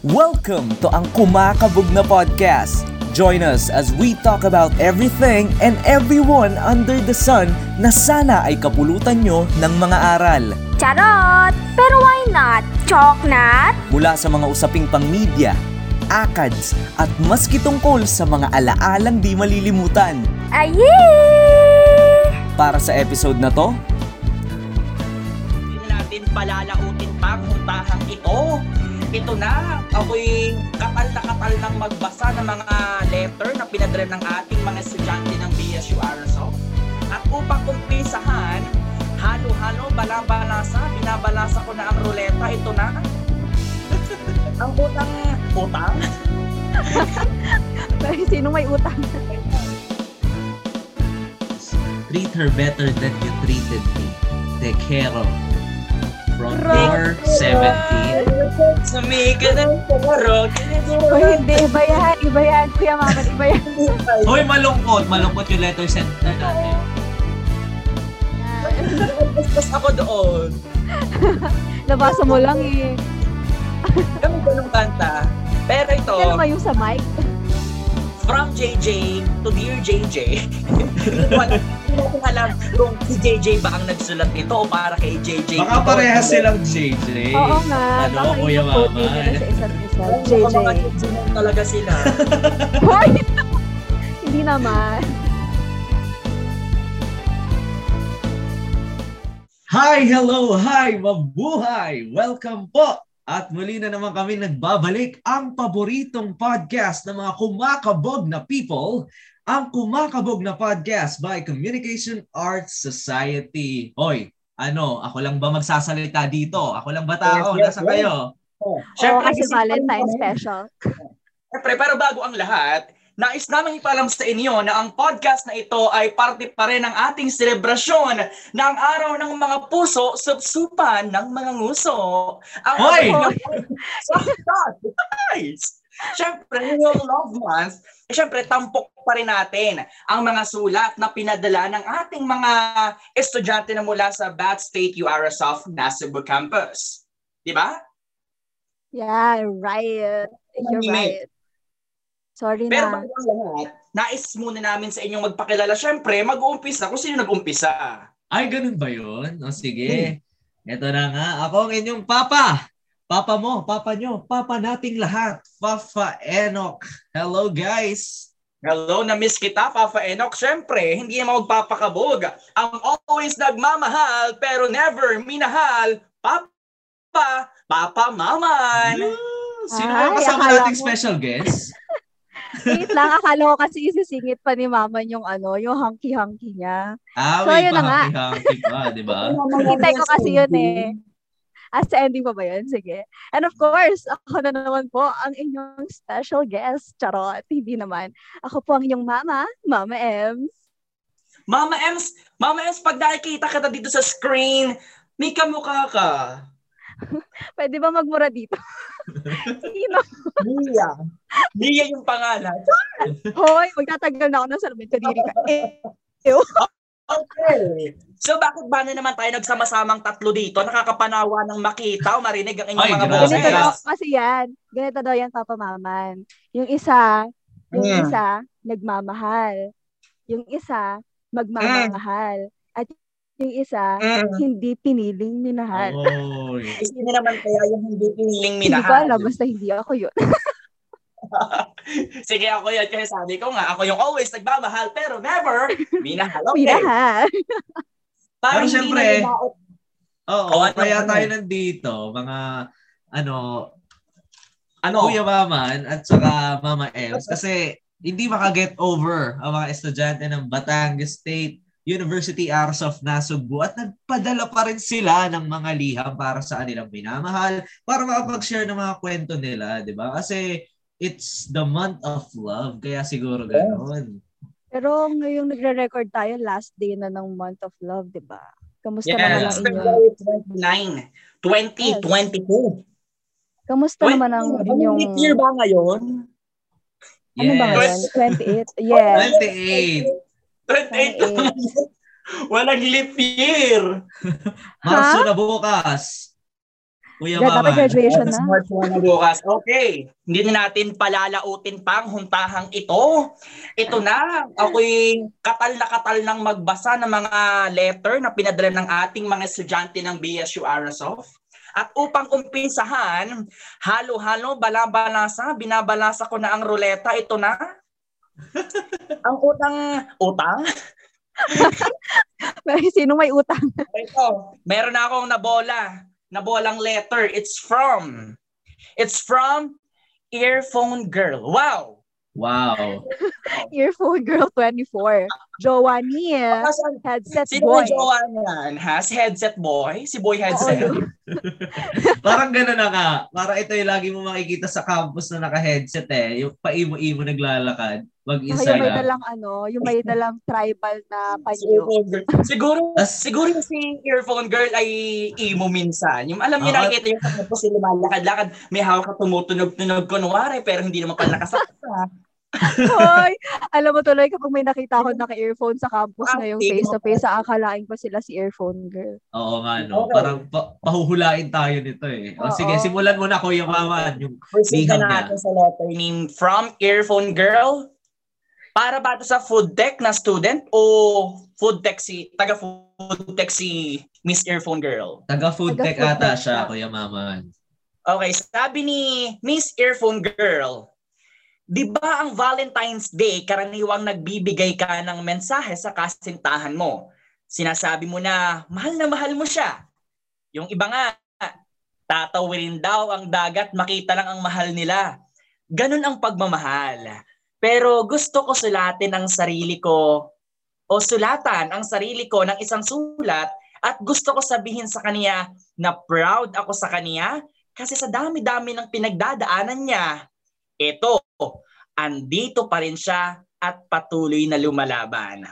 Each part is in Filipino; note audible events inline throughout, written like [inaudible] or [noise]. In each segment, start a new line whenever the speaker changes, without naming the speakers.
Welcome to ang Kumakabog na Podcast. Join us as we talk about everything and everyone under the sun na sana ay kapulutan nyo ng mga aral.
Charot! Pero why not? Choknat?
Mula sa mga usaping pang-media, akads, at maski tungkol sa mga alaalang di malilimutan.
Ayee!
Para sa episode na to,
Hindi natin palalautin pa ang huntahang ito. Ito na, ako'y katal na katal ng magbasa ng mga letter na pinadala ng ating mga estudyante ng BSU Arso. At upang kumpisahan, halo-halo, balabalasa, binabalasa ko na ang ruleta. Ito na. [laughs] ang utang, utang? [laughs]
Sino may utang?
Treat her better than you treated me. Te quiero. From
Ro-
your 17.
Sumika ng pagaro.
O hindi, iba yan. Iba yan. Kuya Mama, iba yan. [laughs]
Hoy, malungkot. Malungkot yung letter sent na natin.
Bastos ako doon. [laughs]
Nabasa mo lang eh.
Kami ganung kanta. Pero ito,
Yan naman yung sa mic.
From JJ to Dear JJ. [laughs] Wala hindi natin alam kung si JJ ba ang nagsulat nito o para kay JJ.
Baka
ito.
parehas silang JJ.
Oo nga.
Ano,
baka yung code
Mama?
nila sa isa't isa.
Ay,
JJ.
baka mga JJ lang talaga sila. [laughs]
Hoy! [laughs] Hindi naman.
Hi, hello, hi, mabuhay! Welcome po! At muli na naman kami nagbabalik ang paboritong podcast ng mga kumakabog na people, ang Kumakabog na Podcast by Communication Arts Society. Hoy, ano, ako lang ba magsasalita dito? Ako lang ba tao?
Yes, yes,
Nasa
yes.
kayo?
Oo,
Siyempre,
kasi
isip-
Valentine's special.
Siyempre, pero bago ang lahat, nais namin ipalam sa inyo na ang podcast na ito ay parte pa rin ng ating selebrasyon ng araw ng mga puso, supsupan ng mga nguso. Ang
Hoy!
Guys! Siyempre, yung loved ones, eh, siyempre, tampok pa rin natin ang mga sulat na pinadala ng ating mga estudyante na mula sa Bat State URSOF Nasubu Campus. Di ba?
Yeah, right. You're right. Sorry
Pero
na.
bago ang lahat, nais muna namin sa inyong magpakilala. Siyempre, mag-uumpisa kung sino nag-umpisa.
Ay, ganun ba yun? O sige. Ito na nga. Ako ang inyong papa. Papa mo, papa nyo, papa nating lahat. Papa Enoch. Hello guys.
Hello, na-miss kita, Papa Enoch. Siyempre, hindi naman magpapakabog. Ang always nagmamahal, pero never minahal, Papa, Papa Maman.
Sino
Ay,
ang kasama nating special guest? [laughs]
Wait lang, akala ko kasi isisingit pa ni Mama yung ano, yung hanky-hanky niya.
Ah,
So,
may
yun na nga.
pahangki-hangki pa, di ba?
Hintay ko kasi yun eh. Ah, sa ending pa ba yun? Sige. And of course, ako na naman po ang inyong special guest. Charot, hindi naman. Ako po ang inyong mama, Mama Ems.
Mama Ems, Mama Ems, pag nakikita kita dito sa screen, may kamukha ka. [laughs]
Pwede ba magmura dito? [laughs] Sino?
Mia. Mia yung pangalan. [laughs]
Hoy, magtatagal na ako ng salamin. Kadiri ka. Eh,
Okay. So bakit ba na naman tayo nagsama-samang tatlo dito? Nakakapanawa ng makita o marinig ang inyong
Ay,
mga boses.
ganito daw kasi yan. Ganito daw yan, Papa Maman. Yung isa, yung
Mm.
isa, nagmamahal. Yung isa, magmamahal. At yung isa,
Mm.
hindi piniling minahal.
Oh,
Sino naman kaya yung hindi piniling
Hindi ko
minahal?
alam, basta hindi ako yun. [laughs]
Sige, ako yan. Kasi sabi ko nga, ako yung always nagmamahal pero never minahal. Okay.
Minahal. [laughs]
Parang
Pero syempre. Oo,
Oh, ano,
kaya
ano?
tayo nandito, mga ano,
Ano?
Kuya Maman at saka Mama Ems kasi hindi makaget over ang mga estudyante ng Batangas State University Hours of Nasugbu at nagpadala pa rin sila ng mga liham para sa kanilang minamahal para makapag-share ng mga kwento nila, di ba? Kasi it's the month of love, kaya siguro ganoon.
Pero ngayong nagre-record tayo, last day na ng month of love, di ba? Kamusta naman
Yes,
ang inyo?
February 29, 2022.
Kamusta naman ang inyong...
leap year ba ngayon?
Ano ba ngayon? 28? Yes.
28.
28 lang. Walang leap year. [laughs]
Marso na bukas. Kuya
dapat
Maman.
graduation na.
Smart mo na bukas. Okay. Hindi na natin palalautin pa ang huntahang ito. Ito na. Ako'y katal na katal ng magbasa ng mga letter na pinadala ng ating mga estudyante ng BSU Arasof. At upang umpisahan, halo-halo, balabalasa, binabalasa ko na ang ruleta. Ito na. [laughs] ang utang, utang? [laughs]
Sino may utang?
Ito, meron na akong nabola. Nabolang letter. It's from, it's from Earphone Girl. Wow!
Wow. [laughs]
Earphone Girl 24. Joanie.
Asan-
Headset
Sino
boy.
yung jowa niyan? Has headset boy? Si boy headset?
Oo, [laughs]
Parang gano'n na nga. Para ito yung lagi mo makikita sa campus na naka-headset eh. Yung paimo-imo naglalakad. Wag
Saka yung may dalang ano, yung may dalang tribal na panyo.
earphone girl. Siguro, siguro yung si earphone girl ay emo minsan. Yung alam niyo
Oo.
nakikita yung sa tapos sila lumalakad-lakad, may hawak ka tumutunog-tunog kunwari, pero hindi naman pala nakasakta.
Hoy, alam mo tuloy kapag may nakita ako naka-earphone sa campus
Ah,
na yung
tingin mo.
face-to-face, akalain ko sila si earphone girl.
Oo nga, no?
Okay.
Parang pa- pahuhulain tayo nito eh. O
Oo.
sige, simulan mo na Kuya Maman. Yung
Proceed na
niya.
natin sa letter name from earphone girl. Para ba ito sa food tech na student o food tech si, taga food tech si Miss Earphone Girl?
Taga
tech
food
ata
tech
siya,
siya.
Kuya Maman.
Okay, sabi ni Miss Earphone Girl, Di ba ang Valentine's Day, karaniwang nagbibigay ka ng mensahe sa kasintahan mo? Sinasabi mo na, mahal na mahal mo siya. Yung iba nga, tatawirin daw ang dagat, makita lang ang mahal nila. Ganun ang pagmamahal. Pero gusto ko sulatin ang sarili ko o sulatan ang sarili ko ng isang sulat at gusto ko sabihin sa kanya na proud ako sa kanya kasi sa dami-dami ng pinagdadaanan niya, ito, andito pa rin siya at patuloy na lumalaban.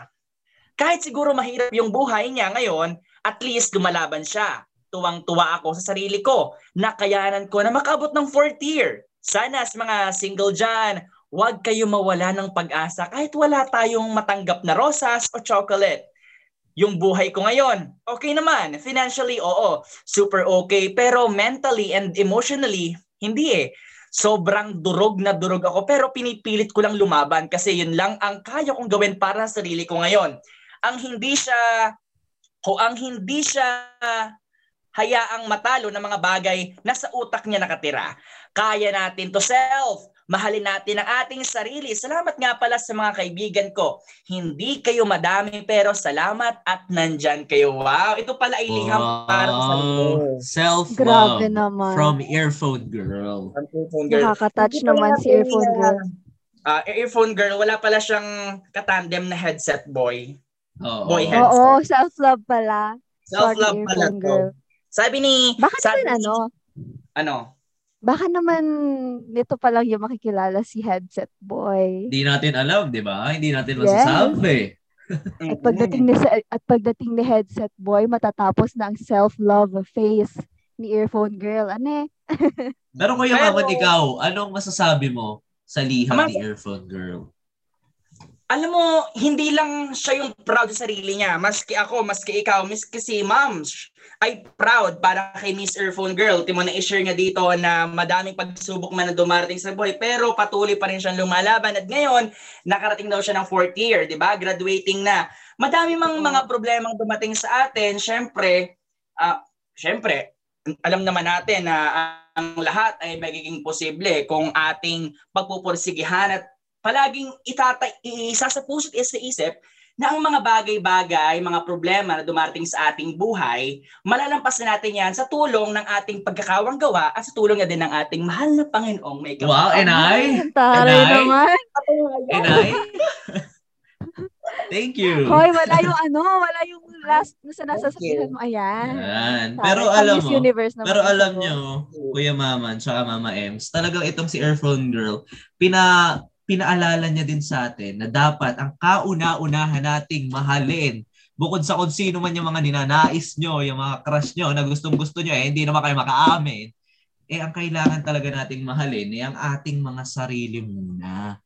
Kahit siguro mahirap yung buhay niya ngayon, at least lumalaban siya. Tuwang-tuwa ako sa sarili ko. Nakayanan ko na makaabot ng fourth year. Sana sa mga single dyan, huwag kayo mawala ng pag-asa kahit wala tayong matanggap na rosas o chocolate. Yung buhay ko ngayon, okay naman. Financially, oo. Super okay. Pero mentally and emotionally, hindi eh. Sobrang durog na durog ako pero pinipilit ko lang lumaban kasi yun lang ang kaya kong gawin para sa sarili ko ngayon. Ang hindi siya o ang hindi siya hayaang matalo ng mga bagay na sa utak niya nakatira. Kaya natin to self. Mahalin natin ang ating sarili. Salamat nga pala sa mga kaibigan ko. Hindi kayo madami pero salamat at nandyan kayo. Wow, ito pala ay liham para sa
Wow. Self-love
Grabe naman.
from Earphone Girl.
Nakaka-touch naman si earphone girl.
Ah, earphone girl, wala pala siyang katandem na headset boy.
Oo.
Boy headset.
Oo, self-love pala.
Self-love
Sorry,
pala
earphone
to.
girl.
Sabi ni...
Baka
sabi
naman ano,
Ano?
Baka naman nito pa lang yung makikilala si headset boy.
Hindi natin alam, di ba? Hindi natin
Yes.
masasabi.
At pagdating ni at pagdating ni headset boy, matatapos na ang self-love face ni earphone girl. Ano eh? [laughs]
Pero Kuya
Pero-
Maman, ikaw, anong masasabi mo sa liham ni Earphone Girl?
Alam mo, hindi lang siya yung proud sa sarili niya. Maski ako, maski ikaw, maski si ma'am ay proud para kay Miss Earphone Girl. Timo na i-share niya dito na madaming pagsubok man na dumarating sa buhay pero patuloy pa rin siyang lumalaban at ngayon nakarating daw siya ng fourth year, 'di ba? Graduating na. Madami mang mga problemang dumating sa atin. Syempre, ah, syempre, alam naman natin na ang lahat ay magiging posible kung ating pagpupursigihan at palaging itata isa sa puso't isa sa isip na ang mga bagay-bagay, mga problema na dumarating sa ating buhay, malalampasan natin yan sa tulong ng ating pagkakawang gawa at sa tulong na din ng ating mahal na Panginoong may
Wow, and I?
Taray naman.
And I? [laughs] Thank you.
Hoy, wala yung ano, wala yung last na sa nasa
Thank you.
sasabihan mo. Ayan.
Yan.
Taray,
Pero
pang
alam mo, pero
ito.
alam nyo, Kuya Maman, tsaka Mama Ems, talagang itong si Earphone Girl, pina, pinaalala niya din sa atin na dapat ang kauna-unahan nating mahalin bukod sa kung sino man yung mga ninanais nyo, yung mga crush nyo na gustong-gusto nyo, eh, hindi naman kayo makaamin, eh, ang kailangan talaga nating mahalin eh, ang ating mga sarili muna.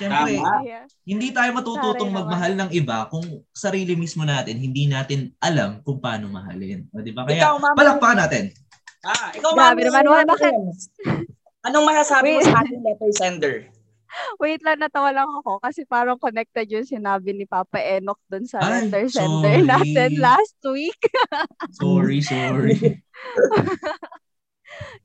Siyempre,
Tama.
Hindi tayo matututong magmahal ng iba kung sarili mismo natin, hindi natin alam kung paano mahalin. O, di ba? Kaya,
Ikaw, Mama.
palakpakan natin.
Ah, ikaw
Grabe
Mami,
naman, wala,
Mami
bakit?
Anong masasabi mo sa ating letter sender? [laughs]
Wait lang, natawa lang ako kasi parang connected yung sinabi ni Papa Enoch dun sa
Ay,
letter sender
sorry.
natin [laughs] last week. [laughs]
Sorry, sorry.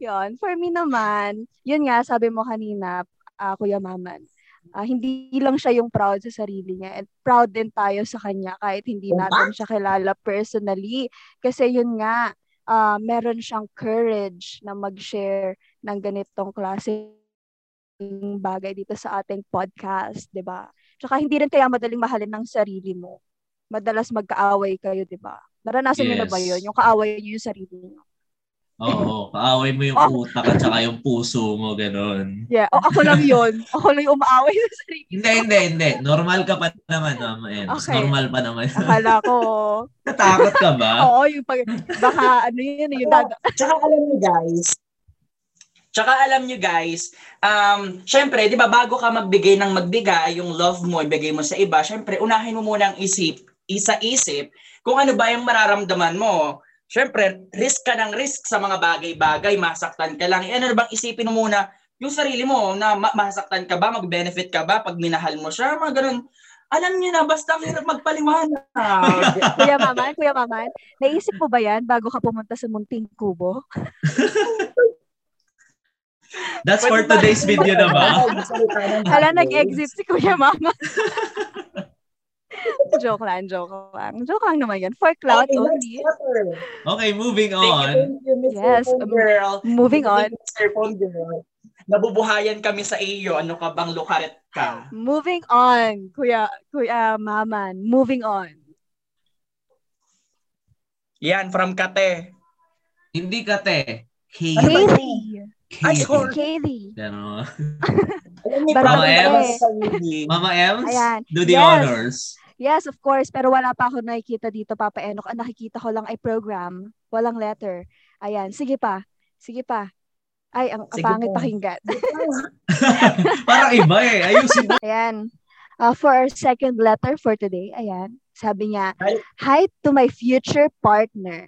Yon, for me naman, yun nga, sabi mo kanina, ah, Kuya Maman, ah, hindi lang siya yung proud sa sarili niya. And proud din tayo sa kanya kahit hindi
Diba?
natin siya kilala personally. Kasi yun nga, ah, meron siyang courage na mag-share ng ganitong klase bagay dito sa ating podcast, 'di ba? Tsaka hindi rin kaya madaling mahalin ng sarili mo. Madalas magkaaway kayo, 'di ba? Naranasan niyo na ba
Yes.
'yun? Yung kaaway niyo yung sarili niyo.
Oo, kaaway mo yung
Oh.
utak at saka yung puso mo, ganun.
Yeah, o ako lang 'yun. Ako lang yung umaaway sa sarili.
Hindi, hindi, hindi. Normal ka pa naman, Mama Ems.
Okay.
Normal pa naman.
Akala ko, [laughs]
Natakot ka ba?
oo, yung pag, baka ano yun, yung dada,
Tsaka alam niyo guys, Tsaka alam nyo guys, um, syempre, di ba, bago ka magbigay ng magbigay, yung love mo, ibigay mo sa iba, syempre, unahin mo muna ang isip, isa-isip, kung ano ba yung mararamdaman mo. Syempre, risk ka ng risk sa mga bagay-bagay, masaktan ka lang. Eh, ano bang isipin mo muna yung sarili mo na ma- masaktan ka ba, mag-benefit ka ba pag minahal mo siya, mga ganun. Alam niyo na, basta ang hirap magpaliwanag. [laughs]
Kuya Maman, Kuya Maman, naisip mo ba yan bago ka pumunta sa Munting Kubo? [laughs]
That's for today's video na ba? [laughs]
Hala, nag-exit si Kuya Mama. [laughs] joke lang, joke lang. Joke lang naman yan. For cloud
Okay,
only.
Okay, moving on.
thank you, Miss
Yes,
Phone
um,
Girl.
Moving on.
Mr. Phone Girl. Nabubuhayan kami sa iyo. Ano ka bang lukaret ka?
Moving on, Kuya, Kuya Maman. Moving on.
Yan, from Kate.
Hindi ka, te.
Ano ba
Katie.
Ay,
Katie.
sorry.
Katie. [laughs]
Alam niyo,
Mama
Ems? [laughs] Mama Ems,
Ayan.
do the
Yes.
honors.
Yes, of course. Pero wala pa ako nakikita dito, Papa Enoch. Ang nakikita ko lang ay program. Walang letter. Ayan. Sige pa. Sige pa. Ay, ang, ang pangit
pa.
pakinggan. [laughs]
Parang iba eh. Ayusin mo.
Ayan. Uh, for our second letter for today, ayan. Sabi niya,
Hi.
Hi to my future partner.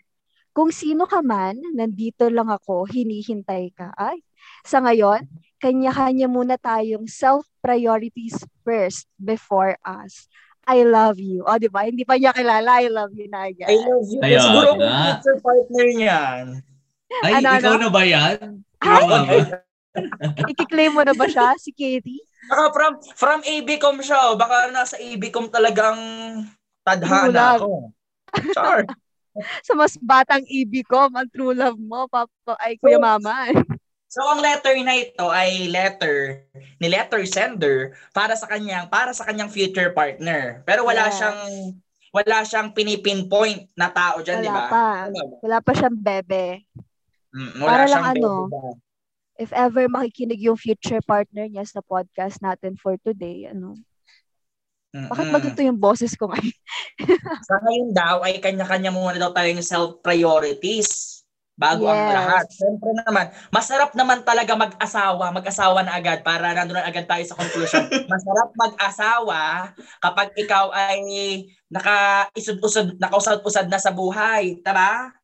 Kung sino ka man, nandito lang ako, hinihintay ka. Ay, sa ngayon, kanya-kanya muna tayong self-priorities first before us. I love you. O, di ba? Hindi pa niya kilala, I love you na agad.
I love you.
Ayun
Siguro
nga.
future partner niyan.
Ay,
Ano,
ikaw
ano?
na ba yan?
Ay! [laughs] Ikiklaim mo na ba siya, si Katie?
Baka from, from ABCOM siya. oh. Baka nasa ABCOM talagang tadhana ako. Char. [laughs] [laughs]
Sa mas batang ibig ko, ang true love mo, Papa, ay Kuya Mama. [laughs]
So ang letter na ito ay letter ni letter sender para sa kanyang para sa kanyang future partner. Pero wala
Yes.
siyang wala siyang pinipinpoint na tao diyan, di
Wala
ba?
pa.
Ba?
Wala pa siyang bebe.
Mm, wala
Para lang
siyang
ano,
baby ba?
if ever makikinig yung future partner niya sa podcast natin for today, ano,
Mm-mm.
ba ganito yung boses ko ngayon? [laughs]
Sa ngayon daw ay kanya-kanya muna daw tayong self-priorities bago ang
Yes.
lahat. Siyempre naman, masarap naman talaga mag-asawa, mag-asawa na agad para nandun na agad tayo sa conclusion. [laughs] masarap mag-asawa kapag ikaw ay naka-isud-usad, nakausad-usad na sa buhay. Tama?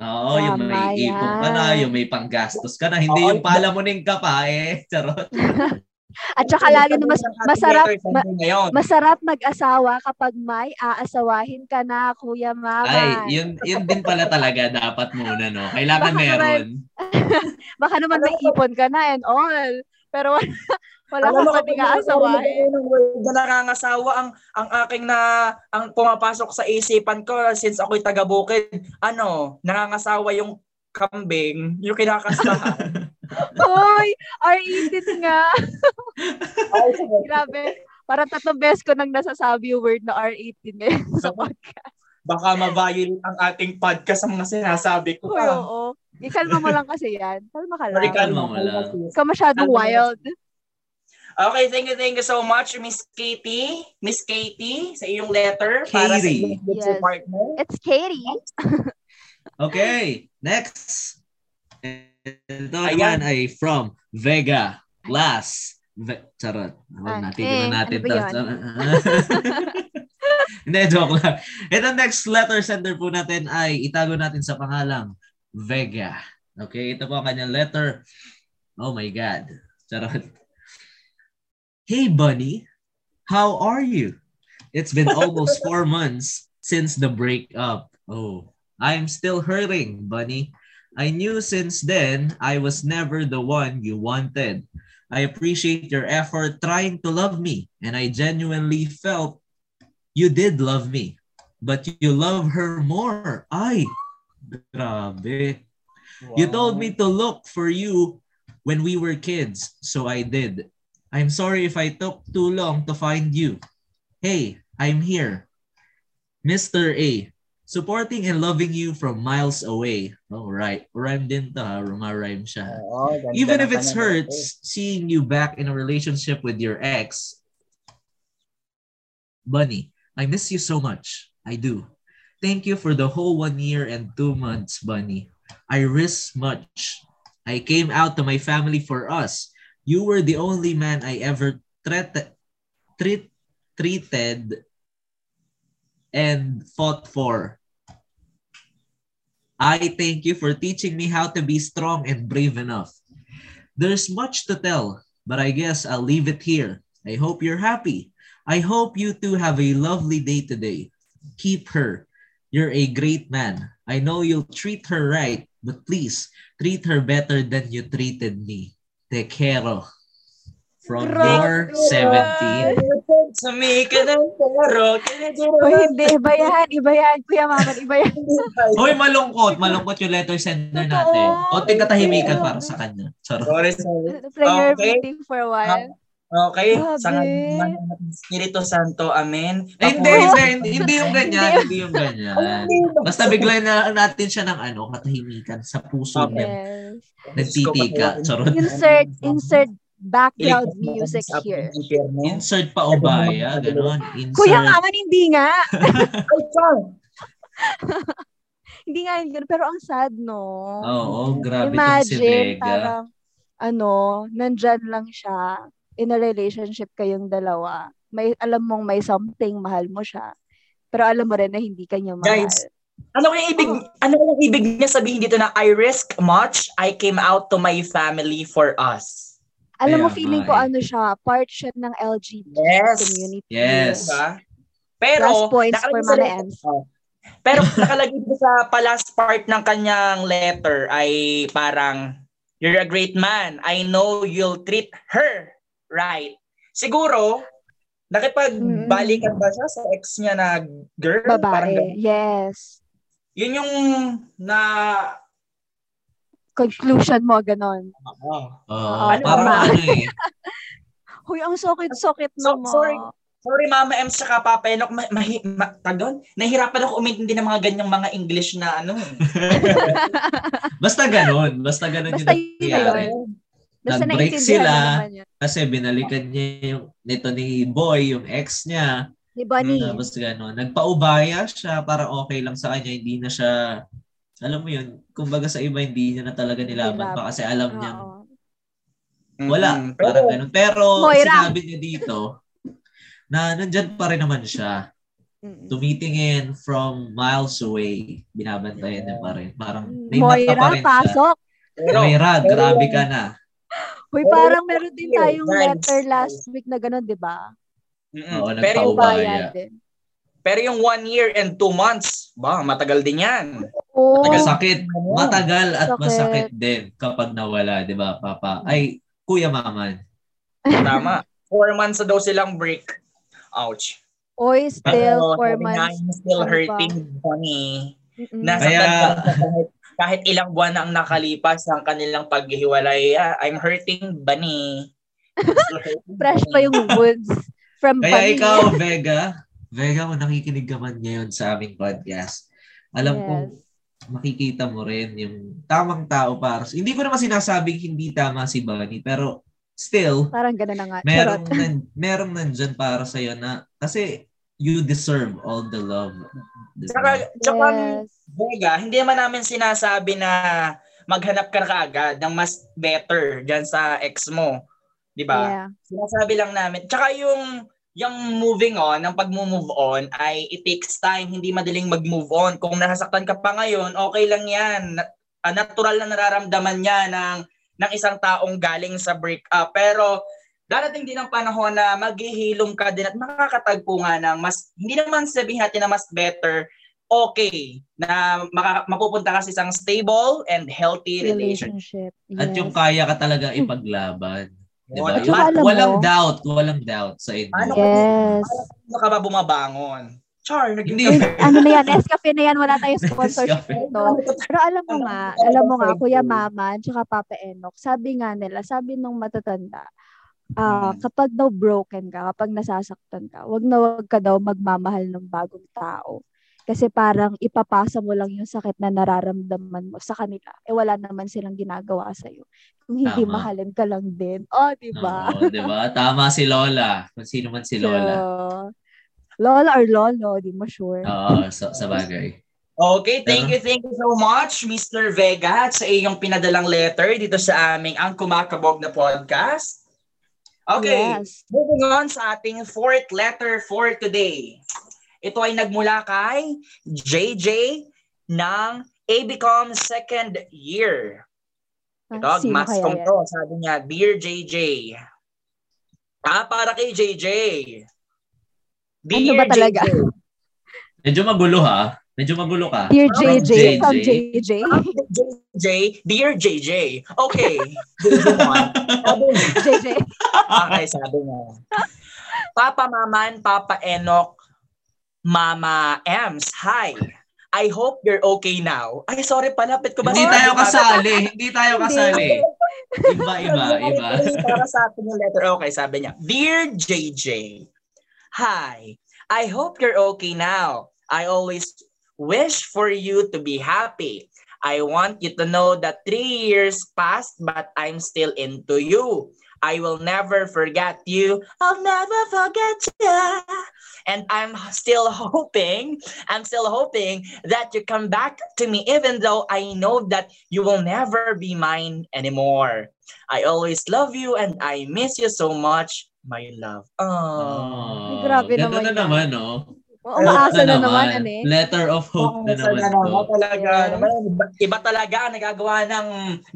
Oo, yung may ipon ka na, yung may panggastos ka na. Hindi
Oo,
yung palamunin ka pa eh. Charot. [laughs]
At saka lalo na mas, masarap, ma- masarap mag-asawa kapag may aasawahin ka na, Kuya Mama.
Ay, yun, yun din pala talaga dapat muna, no? Kailangan
Baka
meron. [laughs]
Baka naman may ipon ka na and all. Pero wala, wala
Alam
ka pati
kapag
aasawahin.
ng word na nangangasawa, ang, ang aking na, ang pumapasok sa isipan ko, since ako'y taga-bukid, ano, nangangasawa yung kambing, yung kinakasahan. [laughs]
Hoy, R18 nga. Grabe. Parang tatlong beses ko nang nasasabi yung word na R18 ngayon sa podcast.
Baka ma-violate ang ating podcast sa mga sinasabi ko.
Hoy,
Ah.
oo. Ikalma mo lang kasi yan. Kalma ka lang.
Sorry,
Kalma mo lang.
Ka masyadong wild.
Okay, thank you, thank you so much, Miss Katie. Miss Katie, sa iyong letter para sa
Katie.
iyong
Yes.
partner.
It's Katie.
Okay, next. Ito
Ayan.
naman ay from Vega Glass. Ve- Charot. Huwag
Ah,
natin,
eh,
tingnan natin
ano
to. [laughs] Hindi, joke lang. Ito next letter sender po natin ay itago natin sa pangalang Vega. Okay, ito po ang kanyang letter. Oh my God. Charot. Hey, Bunny. How are you? It's been almost four months since the breakup. Oh, I'm still hurting, Bunny. I knew since then I was never the one you wanted. I appreciate your effort trying to love me, and I genuinely felt you did love me. But you love her more. I, grabe. You told me to look for you when we were kids, so I did. I'm sorry if I took too long to find you. Hey, I'm here. Mr. A, supporting and loving you from miles away. Oh, right. Rhyme din to ha. Siya.
Oo, ganda
Even if it
kanyang
hurts seeing you back in a relationship with your ex, Bunny, I miss you so much. I do. Thank you for the whole one year and two months, Bunny. I risked much. I came out to my family for us. You were the only man I ever treat, treat, treated and fought for. I thank you for teaching me how to be strong and brave enough. There's much to tell, but I guess I'll leave it here. I hope you're happy. I hope you two have a lovely day today. Keep her. You're a great man. I know you'll treat her right, but please treat her better than you treated me. Te quiero. From your 17.
Sumika ng pero.
Uy, hindi. Iba yan. Iba yan. Kuya Maman, iba yan.
Hoy, [laughs] malungkot. Malungkot yung letter sender natin. O, tingkatahimikan para sa kanya. Charot.
Sorry, sorry.
Prayer
Okay.
meeting for a while.
Okay,
Grabe.
sa Espiritu Santo, Amen.
Eh, hindi, hindi, hindi, hindi yung ganyan. Hindi yung ganyan. Basta bigla na natin siya ng ano, katahimikan sa puso
Okay.
ng
Yes.
nagtitika. Charot.
Insert, insert background
Iligtas
music here.
impyerno.
Insert pa ubaya, gano'n.
Kuya Maman, [laughs] [laughs] hindi nga. Hindi nga yun. Pero ang sad, no?
Oo, grabe tong si
Imagine,
Vega.
parang, ano, nandyan lang siya, in a relationship kayong dalawa. May, alam mong may something, mahal mo siya. Pero alam mo rin na hindi kanya mahal.
Guys, Ano kaya ibig ano kaya ibig niya sabihin dito na I risk much, I came out to my family for us.
Alam mo,
Kaya
feeling ko ano siya, part siya ng LGBT
Yes.
community.
Yes.
Diba? Pero
Last points for Mama Ems.
Oh. Pero nakalagay dito sa palast part ng kanyang letter ay parang You're a great man. I know you'll treat her right. Siguro, nakipagbalikan ba siya sa ex niya na girl? Parang
Babae.
ganun.
Yes.
Yun yung na...
Conclusion mo, ganon.
Oo.
Oo,
Ano
parang
ba?
ano eh. [laughs]
Huy, ang sokit-sokit
So-
naman.
sorry. Sorry, Mama M, saka Papa Enoch, ma- mahi, ma, tag doon? Nahihirapan ako umintindi ng mga ganyang mga English na ano. [laughs]
Basta ganun. Basta ganun
Basta
yung
yun. Basta
Nag-break sila.
mo.
Kasi binalikan niya yung nito ni Boy, yung ex niya.
Ni Bunny.
Tapos gano'n. Nagpaubaya siya para okay lang sa kanya. Hindi na siya, alam mo yun, kumbaga sa iba, hindi niya na talaga nilaban pa kasi alam niya wala.
Mm-mm.
Parang ganun. Pero
Moira.
sinabi niya dito na nandyan pa rin naman siya. Tumitingin from miles away. Binabantayan niya pa rin. Parang may mata pa
Moira,
rin siya.
pasok.
Pero,
Moira, grabe ka na.
Pero
parang meron din tayong letter last week na gano'n, di ba?
Oo,
pero, yung, pero yung one year and two months, ba, matagal din yan.
Oo.
Masakit. Matagal at
Sakit.
masakit din kapag nawala, di ba, Papa? Ay, Kuya Maman.
Tama. Four months na daw silang break. Ouch.
Oy, still
Pero,
four months.
I'm still
Ano
hurting funny.
Mm-mm.
Nasa
Kaya-
kahit, kahit ilang buwan na ang nakalipas ang kanilang paghihiwalay, ah, I'm hurting bunny. [laughs]
Fresh pa yung woods from
Kaya
Bunny.
ikaw, [laughs] Vega, Vega, kung nakikinig ka man ngayon sa aming podcast, alam
Yes.
kong makikita mo rin yung tamang tao para sa... Hindi ko naman sinasabing hindi tama si Bunny, pero still,
Parang gano'n na nga.
merong, nan, merong nandyan para sa'yo na, kasi you deserve all the love. Diba?
Tsaka, tsaka
Yes.
Vega, hindi naman namin sinasabi na maghanap ka kaagad ng mas better dyan sa ex mo. Di ba?
Yeah.
Sinasabi lang namin. Tsaka yung yung moving on, ang pag-move on ay it takes time, hindi madaling mag-move on. Kung nasasaktan ka pa ngayon, okay lang yan. Ah, natural na nararamdaman niya ng ng isang taong galing sa breakup. Pero darating din ang panahon na maghihilom ka din at makakatagpo nga ng mas, hindi naman sabihin natin na mas better, okay, na maka, mapupunta ka sa isang stable and healthy relationship.
Relationship.
At yung
yes.
kaya ka talaga ipaglaban. Di ba?
At
saka alam
walang
mo-
doubt, walang doubt sa inyo.
Ano
Yes.
Ano ka ba bumabangon? Char, naging
Hindi.
ano na yan, Nescafe na yan, wala tayong [laughs] sponsorship dito. Pero alam mo nga, alam mo nga, Kuya Mama, tsaka Papa Enok, sabi nga nila, sabi nung matatanda, ah
Hmm.
kapag daw broken ka, kapag nasasaktan ka, wag na wag ka daw magmamahal ng bagong tao. Kasi parang ipapasa mo lang yung sakit na nararamdaman mo sa kanila. Eh wala naman silang ginagawa sa iyo. Kung hindi
Tama.
mahalin ka lang din. Oh, di ba?
Oo, di ba? Tama si Lola. Kung sino man si Lola.
So, Lola or Lolo, di mo sure.
Oo, sa, sa bagay.
Okay, thank you, thank you so much, Mr. Vega, at sa iyong pinadalang letter dito sa aming Ang Kumakabog na podcast. Okay,
Yes.
moving on sa ating fourth letter for today. Ito ay nagmula kay JJ ng ABCOM second year. Ito,
Ah, Sino
mas
kaya
kong
yan?
to, sabi niya, Dear JJ. Ah, para kay JJ.
Ano ba talaga?
JJ. [laughs]
Medyo magulo ha. Medyo magulo ka.
Dear
From
JJ, from JJ.
JJ, Dear JJ. Okay. JJ
JJ. [laughs]
Okay, sabi niya. Papa Mama and Papa Enoch, Mama Ems, hi. I hope you're okay now. Ay, sorry, palapit ko ba?
Hindi tayo kasali. Hindi tayo kasali. Iba, iba, iba.
Para sa atin yung letter. Okay, sabi niya. Dear JJ, Hi, I hope you're okay now. I always wish for you to be happy. I want you to know that three years passed, but I'm still into you. I will never forget you. I'll never forget you. And I'm still hoping, I'm still hoping that you come back to me, even though I know that you will never be mine anymore. I always love you and I miss you so much, my love. Oh.
Grabe
ganda
naman
na
yan.
naman, no?
Oo, Umaasa na naman, ano eh.
Letter of hope na
Sa
naman
dalawa
to.
talaga.
Yes.
naman, iba, talaga ang nagagawa ng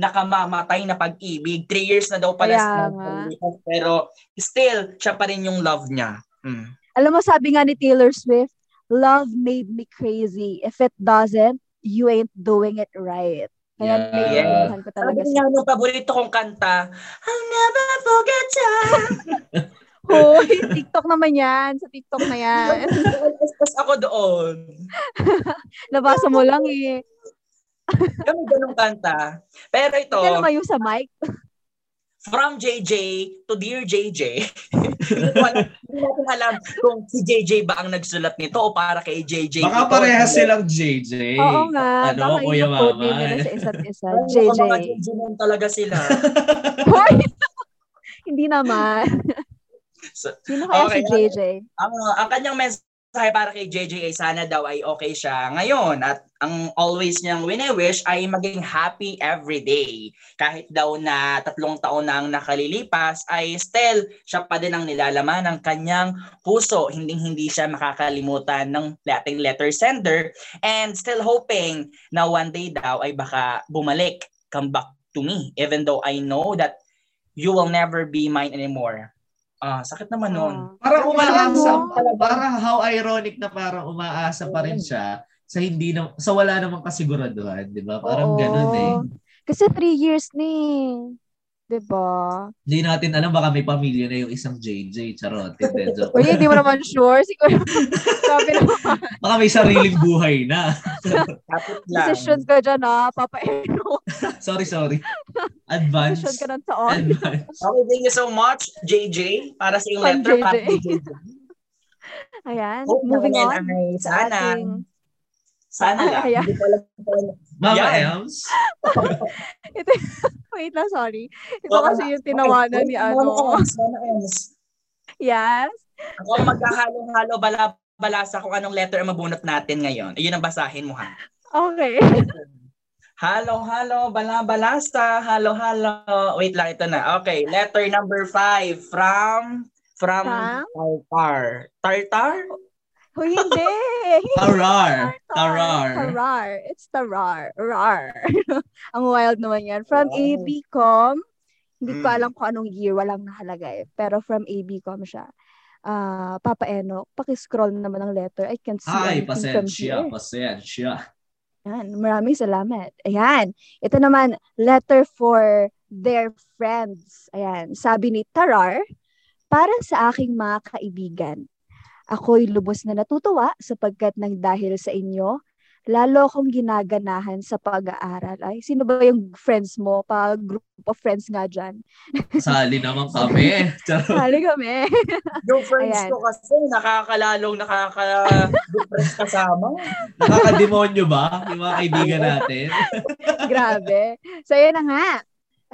nakamamatay na pag-ibig. Three years na daw pala
Kaya
sa
nga.
pero still, siya pa rin yung love niya. Hmm.
Alam mo, sabi nga ni Taylor Swift, love made me crazy. If it doesn't, you ain't doing it right. Kaya
Yeah.
naiintindihan ko talaga
Sabi nung paborito kong kanta, I'll never forget you. [laughs]
Hoy, TikTok naman yan. Sa TikTok na yan.
Tapos ako doon. [laughs]
Nabasa mo lang eh.
Kami ganung kanta. Pero ito,
Kaya yung sa mic.
from JJ to Dear JJ, hindi ko alam- hindi natin alam kung si JJ ba ang nagsulat nito o para kay JJ.
Baka
ito.
parehas silang JJ.
Oo nga.
Ano,
baka
Kuya Mama?
nila sa isa't isa.
Ay,
JJ.
Mga JJ talaga sila. [laughs]
Hoy! Hindi naman.
So,
Sino kaya
Okay,
si JJ?
ang, ang kanyang mensahe para kay JJ ay sana daw ay okay siya ngayon at ang always niyang wini-wish ay maging happy every day. Kahit daw na tatlong taon na ang nakalilipas ay still siya pa din ang nilalaman ng kanyang puso. Hindi hindi siya makakalimutan ng ating letter sender and still hoping na one day daw ay baka bumalik, come back to me even though I know that you will never be mine anymore. Ah, sakit naman nun.
Parang umaasa.
Ano?
Parang how ironic na parang umaasa pa rin siya sa hindi na, sa wala namang kasiguraduhan, di ba? Parang
Oo.
ganun eh.
Kasi three years ni. Diba?
Hindi natin alam, baka may pamilya na yung isang JJ. Charot. Hindi, joke.
Uy, hindi mo naman sure. Siguro, [laughs] sabi naman,
Baka may sariling buhay na.
Decision ka dyan ha, Papa Eno. [laughs]
sorry, sorry. Advance.
Decision ka ng taon.
Advance.
Okay, thank you so much, JJ, para sa iyong letter.
JJ.
Para kay JJ.
Ayan,
Hope
moving on.
Ay, sana.
ating-
Sana lang.
Ay, ayan.
Hindi ko alam
Mama. Ems? [laughs]
Ito, wait lang, sorry. Ito
Oo,
kasi yung tinawanan
okay.
ni
Mama
ano.
Mama Ems.
Yes.
Ako magkahalong-halo bala balasa kung anong letter ang mabunot natin ngayon. Ayun ang basahin mo ha.
Okay. [laughs]
Halo, halo, bala, balasta, halo, halo. Wait lang, ito na. Okay, letter number five from, from,
From?
Tartar. Tartar? [laughs]
Hoy, hindi.
Tarar.
Tarar.
Tarar.
It's Tarar. Rar. [laughs] Ang wild naman yan. From
Wow.
ABCom, hindi ko
Mm.
alam kung anong year, walang nakalagay. Pero from ABCom siya. Ah, Papa Eno, pakiscroll naman ang letter. I can't see
Ay, pasensya, pasensya.
Yan, maraming salamat. Ayan. Ito naman, letter for their friends. Ayan. Sabi ni Tarar, para sa aking mga kaibigan, ako'y lubos na natutuwa sapagkat nang dahil sa inyo, lalo akong ginaganahan sa pag-aaral. Ay, sino ba yung friends mo? Pa group of friends nga dyan. [laughs]
Sali naman kami.
Hali kami. [laughs]
Yung friends
Ayan.
ko kasi nakakalalong nakaka-depress kasama. [laughs]
Nakakademonyo ba? Yung mga kaibigan natin.
Grabe. So, yun na nga.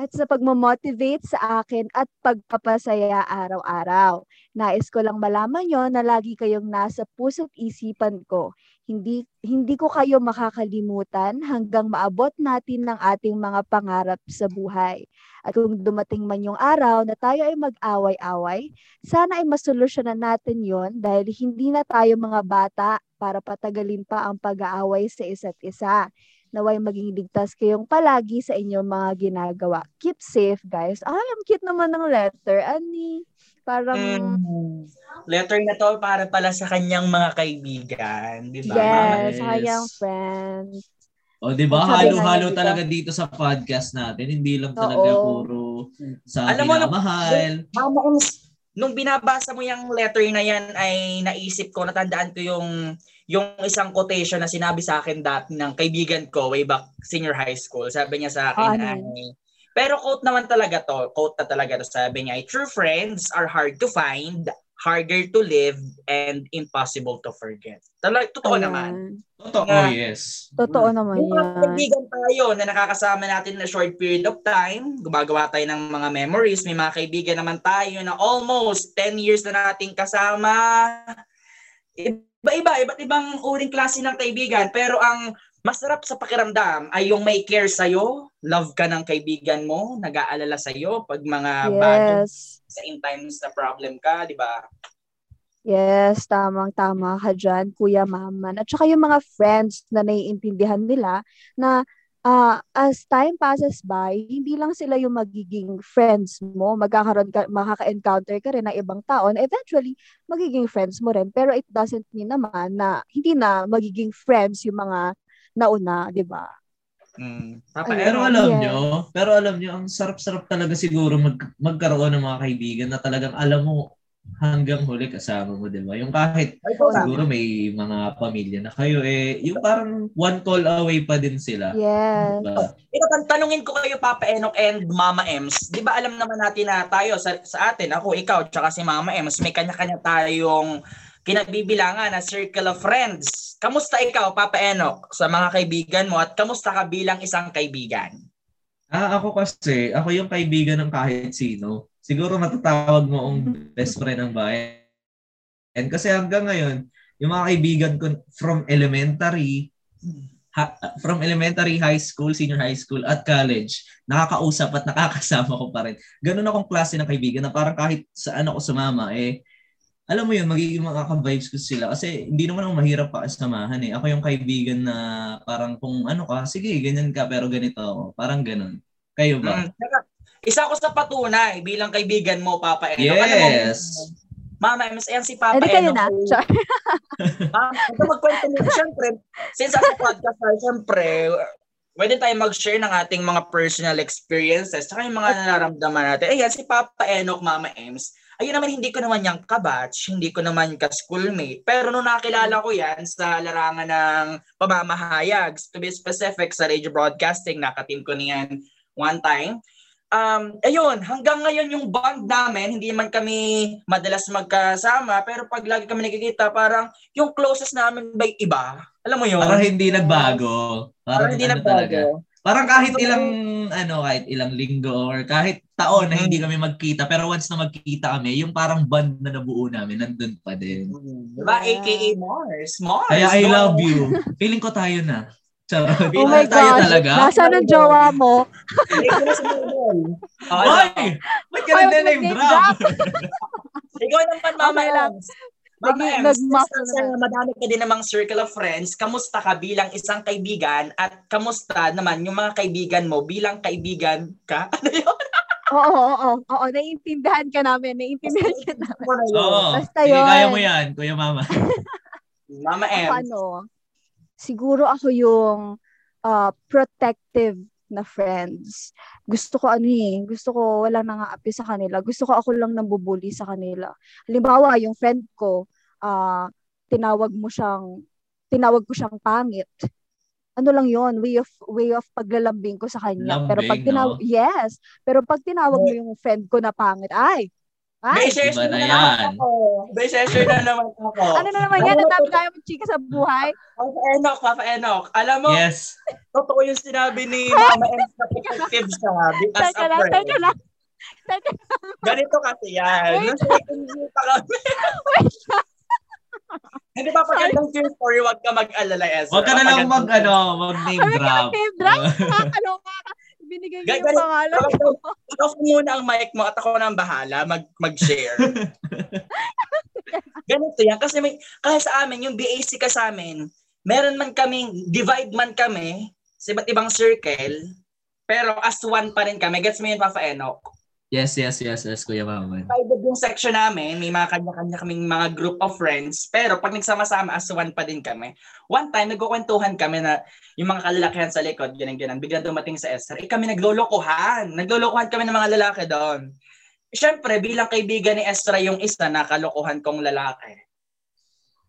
At sa pagmamotivate sa akin at pagpapasaya araw-araw. Nais ko lang malaman nyo na lagi kayong nasa puso't isipan ko. Hindi, hindi ko kayo makakalimutan hanggang maabot natin ng ating mga pangarap sa buhay. At kung dumating man yung araw na tayo ay mag-away-away, sana ay masolusyonan natin yon dahil hindi na tayo mga bata para patagalin pa ang pag-aaway sa isa't isa naway maging ligtas kayong palagi sa inyong mga ginagawa. Keep safe, guys. Ay, ang cute naman ng letter. Ani, parang,
Mm. Letter na to para pala sa kanyang mga kaibigan, di ba?
yes,
Yes.
kanyang friends.
O, di ba? Halo-halo talaga dito sa podcast natin. Hindi lang talaga
Oo.
puro sa
Alam mo. Mama Ems, nung binabasa mo yung letter na yan ay naisip ko, natandaan ko yung yung isang quotation na sinabi sa akin dati ng kaibigan ko way back senior high school. Sabi niya sa akin
Ah, ano
ay, pero quote naman talaga to, quote na talaga to, sabi niya true friends are hard to find, harder to live, and impossible to forget. Talag, totoo
Ayan.
naman.
Totoo,
Nga.
yes.
Totoo naman
Yung mga
yan.
kaibigan tayo na nakakasama natin na short period of time, gumagawa tayo ng mga memories, may mga kaibigan naman tayo na almost 10 years na nating kasama. Iba-iba, iba't ibang uring klase ng kaibigan, pero ang masarap sa pakiramdam ay yung may care sa'yo, love ka ng kaibigan mo, nag-aalala sa'yo pag mga bad
Yes.
sa in times na problem ka, di ba?
Yes, tamang-tama ka dyan, Kuya Maman. At saka yung mga friends na naiintindihan nila na ah, as time passes by, hindi lang sila yung magiging friends mo, magkakaroon ka, makaka-encounter ka rin ng ibang tao na eventually magiging friends mo rin. Pero it doesn't mean naman na hindi na magiging friends yung mga nauna, di ba?
Mm. Papa,
Ayun.
Pero
Ero,
alam
Yes.
nyo, pero alam nyo, ang sarap-sarap talaga siguro mag, magkaroon ng mga kaibigan na talagang alam mo hanggang huli kasama mo, di ba? Yung kahit
ay,
siguro may mga pamilya na kayo, eh, yung parang one call away pa din sila.
Yes.
Diba?
Ito, tan- tanungin ko kayo, Papa Enoch and Mama Ems. Di ba alam naman natin na tayo, sa, sa atin, ako, ikaw, tsaka si Mama Ems, may kanya-kanya tayong kinabibilangan na circle of friends. Kamusta ikaw, Papa Enoch, sa mga kaibigan mo at kamusta ka bilang isang kaibigan?
Ah, ako kasi, ako yung kaibigan ng kahit sino. Siguro matatawag mo ang best friend ng bayan. And kasi hanggang ngayon, yung mga kaibigan ko from elementary, ha- from elementary, high school, senior high school, at college, nakakausap at nakakasama ko pa rin. Ganun akong klase ng kaibigan na parang kahit saan ako sumama, eh, alam mo yun, magiging mga ka-vibes ko sila. Kasi hindi naman ako mahirap pa samahan eh. Ako yung kaibigan na parang kung ano ka, sige, ganyan ka, pero ganito ako. Parang ganun. Kayo ba?
Tsaka, isa ko sa patunay bilang kaibigan mo, Papa mo,
Yes.
Mama Ems, ayan si Papa
Edi kayo na. Char. [laughs]
Ah, ito magkwento mo. Siyempre, since as a podcast tayo, siyempre, pwede tayo mag-share ng ating mga personal experiences tsaka yung mga nararamdaman natin. Ayan, si Papa Enoch, Mama Ems, ayun naman, hindi ko naman yung kabatch, hindi ko naman ka-schoolmate. Pero nung nakilala ko yan sa larangan ng pamamahayag, to be specific, sa radio broadcasting, nakateam ko niyan one time. Um, ayun, hanggang ngayon yung bond namin, hindi man kami madalas magkasama, pero pag lagi kami nakikita, parang yung closest namin by iba. Alam mo yun?
Parang hindi nagbago.
Parang
Parang,
hindi
ano talaga.
nagbago.
Parang kahit ilang ano, kahit ilang linggo or kahit taon na hindi kami magkita, pero once na magkita kami, yung parang bond na nabuo namin, nandun pa din.
Diba?
Yeah.
AKA Mars. Mars.
Kaya I love you. Feeling ko tayo na. Charot.
Oh my
tayo
gosh.
talaga.
Nasaan ang jowa mo?
Ano?
Ba't ka
Ay,
nag-name
mag-name
drop? [laughs]
Ikaw naman, Mama
Okay.
Ems. Mama
naman.
madami ka din namang circle of friends, kamusta ka bilang isang kaibigan at kamusta naman yung mga kaibigan mo bilang kaibigan ka? [laughs] Ano yun?
Oo, oo, oo. Oo, naiintindihan ka namin. Naiintindihan ka namin.
Oo.
Basta
Sige,
yun.
kaya mo yan, Kuya Mama. [laughs]
Mama Ems.
ano, siguro ako yung uh, protective na friends. Gusto ko ano eh, gusto ko wala nang aapi sa kanila. Gusto ko ako lang nambubuli sa kanila. Halimbawa, yung friend ko, ah tinawag mo siyang, tinawag ko siyang pangit. Ano lang yon way of way of paglalambing ko sa kanya. pero pag
Lambing,
tinawag,
no?
yes, pero pag tinawag mo yung friend ko na pangit, ay, ay,
May
Iba
share
na
na
yan.
naman ako. May share na naman ako.
ano na naman yan, dami tayo chika sa buhay.
Papa Enoch, Papa Enoch. Alam mo,
Yes.
totoo yung sinabi ni Mama Ems na protective siya as
Teka
a
lang,
friend.
teka lang. Teka,
Ganito kasi yan. Nung second year pa kami.
wait lang.
Hindi pa pagkandang yung story, wag ka mag-alala, Ezra.
Huwag ka na lang mag, ano, mag name drop.
ka name drop? [laughs] Nakakaloka ka. Binigay niyo yung pangalan.
Off muna ang mic mo at ako na ang bahala mag mag-share. [laughs] Ganito yan. Kasi may, kasi sa amin, yung BAC ka sa amin, meron man kaming, divide man kami sa iba't ibang circle, pero as one pa rin kami. Gets mo yun, Papa Enoch?
Yes, yes, yes, yes, Kuya Mama.
Divided yung section namin, may mga kanya-kanya kaming mga group of friends, pero pag nagsama-sama as one pa din kami. One time, nagkukwentuhan kami na yung mga kalalakihan sa likod, ganyan ganyan bigla dumating sa Esther, eh kami naglolokohan. Naglolokohan kami ng mga lalaki doon. Siyempre, bilang kaibigan ni Esther yung isa na kalokohan kong lalaki.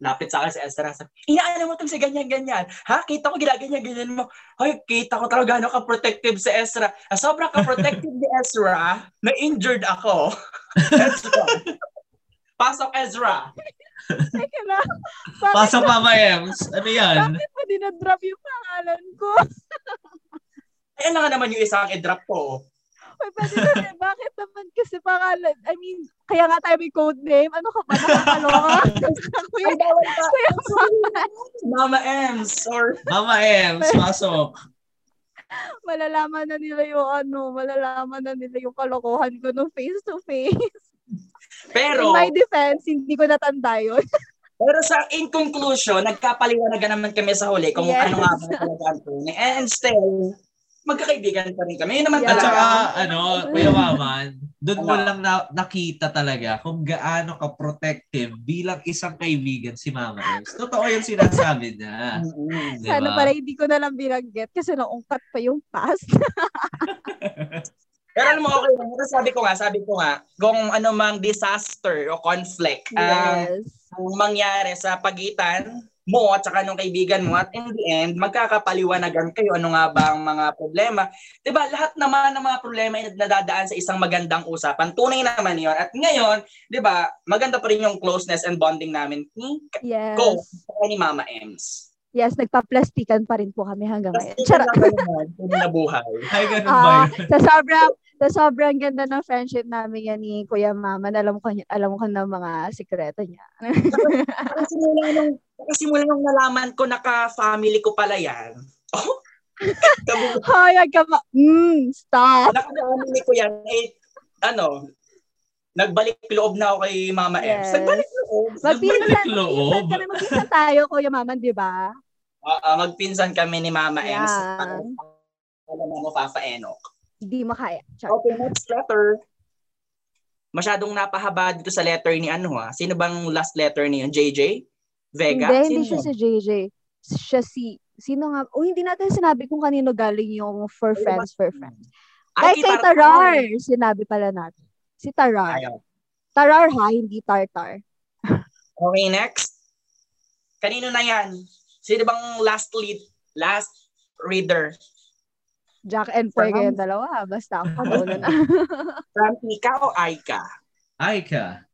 Lapit sa akin si Esther, sabi, inaano mo itong si ganyan-ganyan. Ha? Kita ko ginaganyan-ganyan mo. Hoy, kita ko talaga gano'n ka-protective si Ezra. Ah, sobrang ka-protective ni Ezra, na-injured ako. [laughs] Ezra. Pasok, Ezra.
Teka lang. Bakit,
Pasok Mama Ems. Ano yan?
bakit mo dinadrop yung pangalan ko?
Ayan na nga naman yung isang i-drop ko.
Uy, pwede na, bakit naman kasi pangalan? I mean, kaya nga tayo may code name. Ano ka ba? Nakakaloka? [laughs] Kuya. Kuya Mama,
Mama Ems. Or,
Mama Ems, pasok.
malalaman na nila yung ano, malalaman na nila yung kalokohan ko no face to face.
pero,
In my defense, hindi ko natanda yun. [laughs]
pero sa in conclusion, nagkapaliwanagan naman kami sa huli kung
Yes.
ano nga ba talaga. And still, magkakaibigan pa rin kami. Yun naman
Yeah.
At
talaga.
saka, ano, Kuya Mama, doon mo lang na, nakita talaga kung gaano ka protective bilang isang kaibigan si Mama Ems. Totoo yung sinasabi niya. Diba?
Sana pala hindi ko na lang binanggit kasi naungkat pa yung past. [laughs]
Pero alam mo, okay lang. Pero sabi ko nga, sabi ko nga, kung ano mang disaster o conflict
yes.
ang mangyari sa pagitan mo at saka nung kaibigan mo at in the end, magkakapaliwanagan kayo ano nga ba ang mga problema. 'Di ba Lahat naman ng mga problema ay nadadaan sa isang magandang usapan. Tunay naman yon At ngayon, 'di ba maganda pa rin yung closeness and bonding namin ni
Yes.
Go saka ni Mama Ems.
Yes, nagpa-plastikan pa rin po kami hanggang ngayon. Charot.
na naman, tunay na buhay. [laughs]
Ay, ganun ba
Ah, sa sobrang sa sobrang ganda ng friendship namin yan ni Kuya Mama, na alam ko alam ko na mga sikreto niya.
Kasi nung, kasi mula nung nalaman ko naka-family ko pala yan. [laughs] Oh,
Hoy, ka ma... Mm, stop.
Nakakamili ko yan, eh, ano, nagbalik loob na ako kay Mama.
Yes.
Nagbalik loob.
Magpinsan,
loob.
magpinsan magpinsan tayo, Kuya Mama, di ba?
Ah, ah, magpinsan kami ni Mama Ems.
Yan.
Alam mo, Papa Enoch.
Hindi makaya. Char.
Okay, next letter. Masyadong napahaba dito sa letter ni ano ha. Sino bang last letter niyon? JJ? Vega?
Hindi, hindi
Sino?
siya si JJ. Siya si... Sino nga? Oh, hindi natin sinabi kung kanino galing yung for friends, for friends. Ay, kay
Tar-
Tarar. Sinabi pala natin. Si Tarar.
Ayaw.
Tarar ha, hindi Tartar.
Okay, next. Kanino na yan? Sino bang last lead? Last reader?
Jack and Poy kayong dalawa. Basta ako [laughs] muna na.
From Ika o Aika?
Ay ka.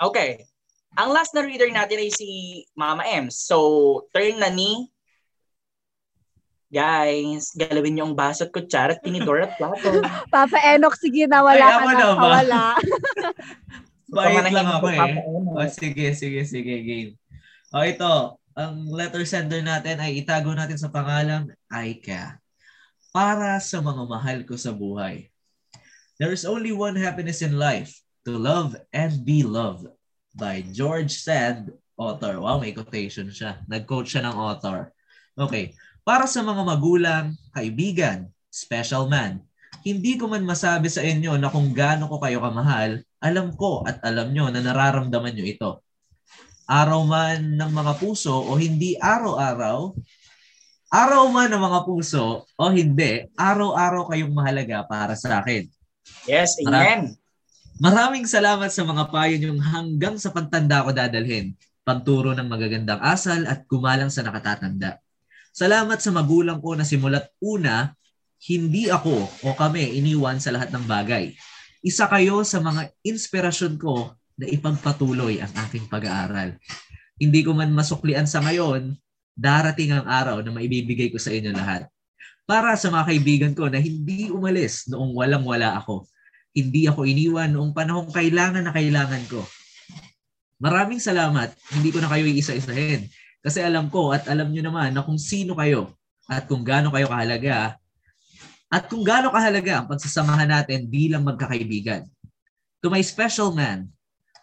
Okay. Ang last na reader natin ay si Mama Ems. So, turn na ni Guys, galawin niyo ang baso at kutsara at tinidor at plato. [laughs]
Papa Enoch, sige na, wala
Ay,
ka
ako
na.
na ba?
Wala.
Bait lang ako
ko,
eh.
Papa Enoch.
O, sige, sige, sige, game. O, ito. Ang letter sender natin ay itago natin sa pangalang Aika. Para sa mga mahal ko sa buhay. There is only one happiness in life. To love and be loved. By George Sand, author. Wow, may quotation siya. Nag-quote siya ng author. Okay. Para sa mga magulang, kaibigan, special man, hindi ko man masabi sa inyo na kung gaano ko kayo kamahal, alam ko at alam nyo na nararamdaman nyo ito. Araw man ng mga puso o hindi araw-araw, araw man ng mga puso o hindi, araw-araw kayong mahalaga para sa akin.
Yes, amen.
Maraming salamat sa mga payo niyong hanggang sa pagtanda ko dadalhin. Pagturo ng magagandang asal at gumalang sa nakatatanda. Salamat sa magulang ko na simulat una, hindi ako o kami iniwan sa lahat ng bagay. Isa kayo sa mga inspirasyon ko na ipagpatuloy ang aking pag-aaral. Hindi ko man masuklian sa ngayon, darating ang araw na maibibigay ko sa inyo lahat. Para sa mga kaibigan ko na hindi umalis noong walang-wala ako. Hindi ako iniwan noong panahong kailangan na kailangan ko. Maraming salamat. Hindi ko na kayo iisa-isahin. Kasi alam ko at alam nyo naman na kung sino kayo at kung gaano kayo kahalaga at kung gaano kahalaga ang pagsasamahan natin bilang magkakaibigan. To my special man,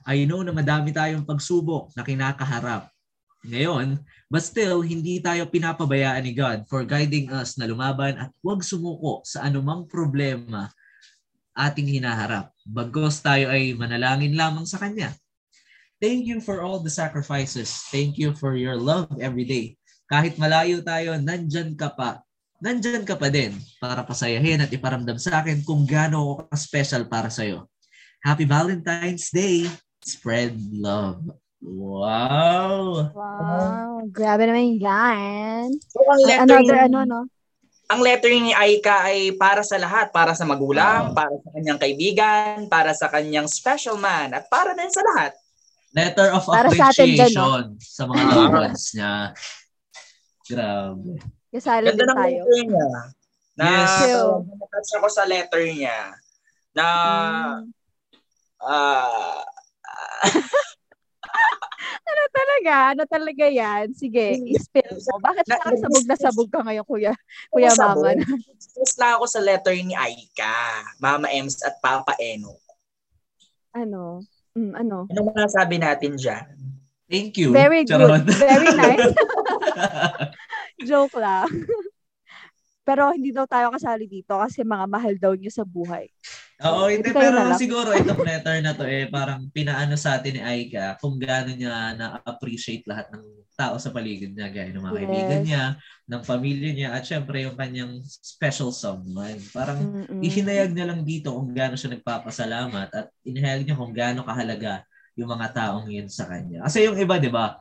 I know na madami tayong pagsubok na kinakaharap. Ngayon, but still, hindi tayo pinapabayaan ni God for guiding us na lumaban at huwag sumuko sa anumang problema ating hinaharap. Bagkos tayo ay manalangin lamang sa Kanya. Thank you for all the sacrifices. Thank you for your love every day. Kahit malayo tayo, nandyan ka pa. Nandyan ka pa din para pasayahin at iparamdam sa akin kung gaano ako special para sa'yo. Happy Valentine's Day! Spread love. Wow!
Wow, grabe naman yan.
So, ang letter,
Another ano, no?
Ang letter ni Aika ay para sa lahat. Para sa magulang,
Wow.
para sa kanyang kaibigan, para sa kanyang special man, at para din sa lahat.
Letter of
Para sa atin
appreciation sa mga [laughs] loved ones niya. Grabe.
Kasali
Ganda
din
ng
tayo.
letter niya. Na,
Yes.
natouch ako sa letter niya. Na,
Mm.
ah, [laughs]
Ano talaga? Ano talaga yan? Sige, i-spill mo. Bakit
Na-
parang sabog na sabog ka ngayon, kuya? Kuya. Mama.
Stress lang ako sa letter ni Aika, Mama Ems at Papa Eno.
Ano? Mm, ano?
Ano masasabi natin dyan?
Thank you.
Very good. Very [laughs] nice. [laughs] Joke lang. Pero hindi daw tayo kasali dito kasi mga mahal daw niyo sa buhay.
Oo, hindi. Pero siguro itong letter na to eh, parang pinaano sa atin ni Aika kung gaano niya na-appreciate lahat ng tao sa paligid niya, gaya ng mga
Yes.
kaibigan niya, ng pamilya niya, at syempre yung kanyang special someone. Parang
Mm-mm.
ihinayag niya lang dito kung gaano siya nagpapasalamat at inihayag niya kung gaano kahalaga yung mga taong yun sa kanya. Kasi yung iba, di ba,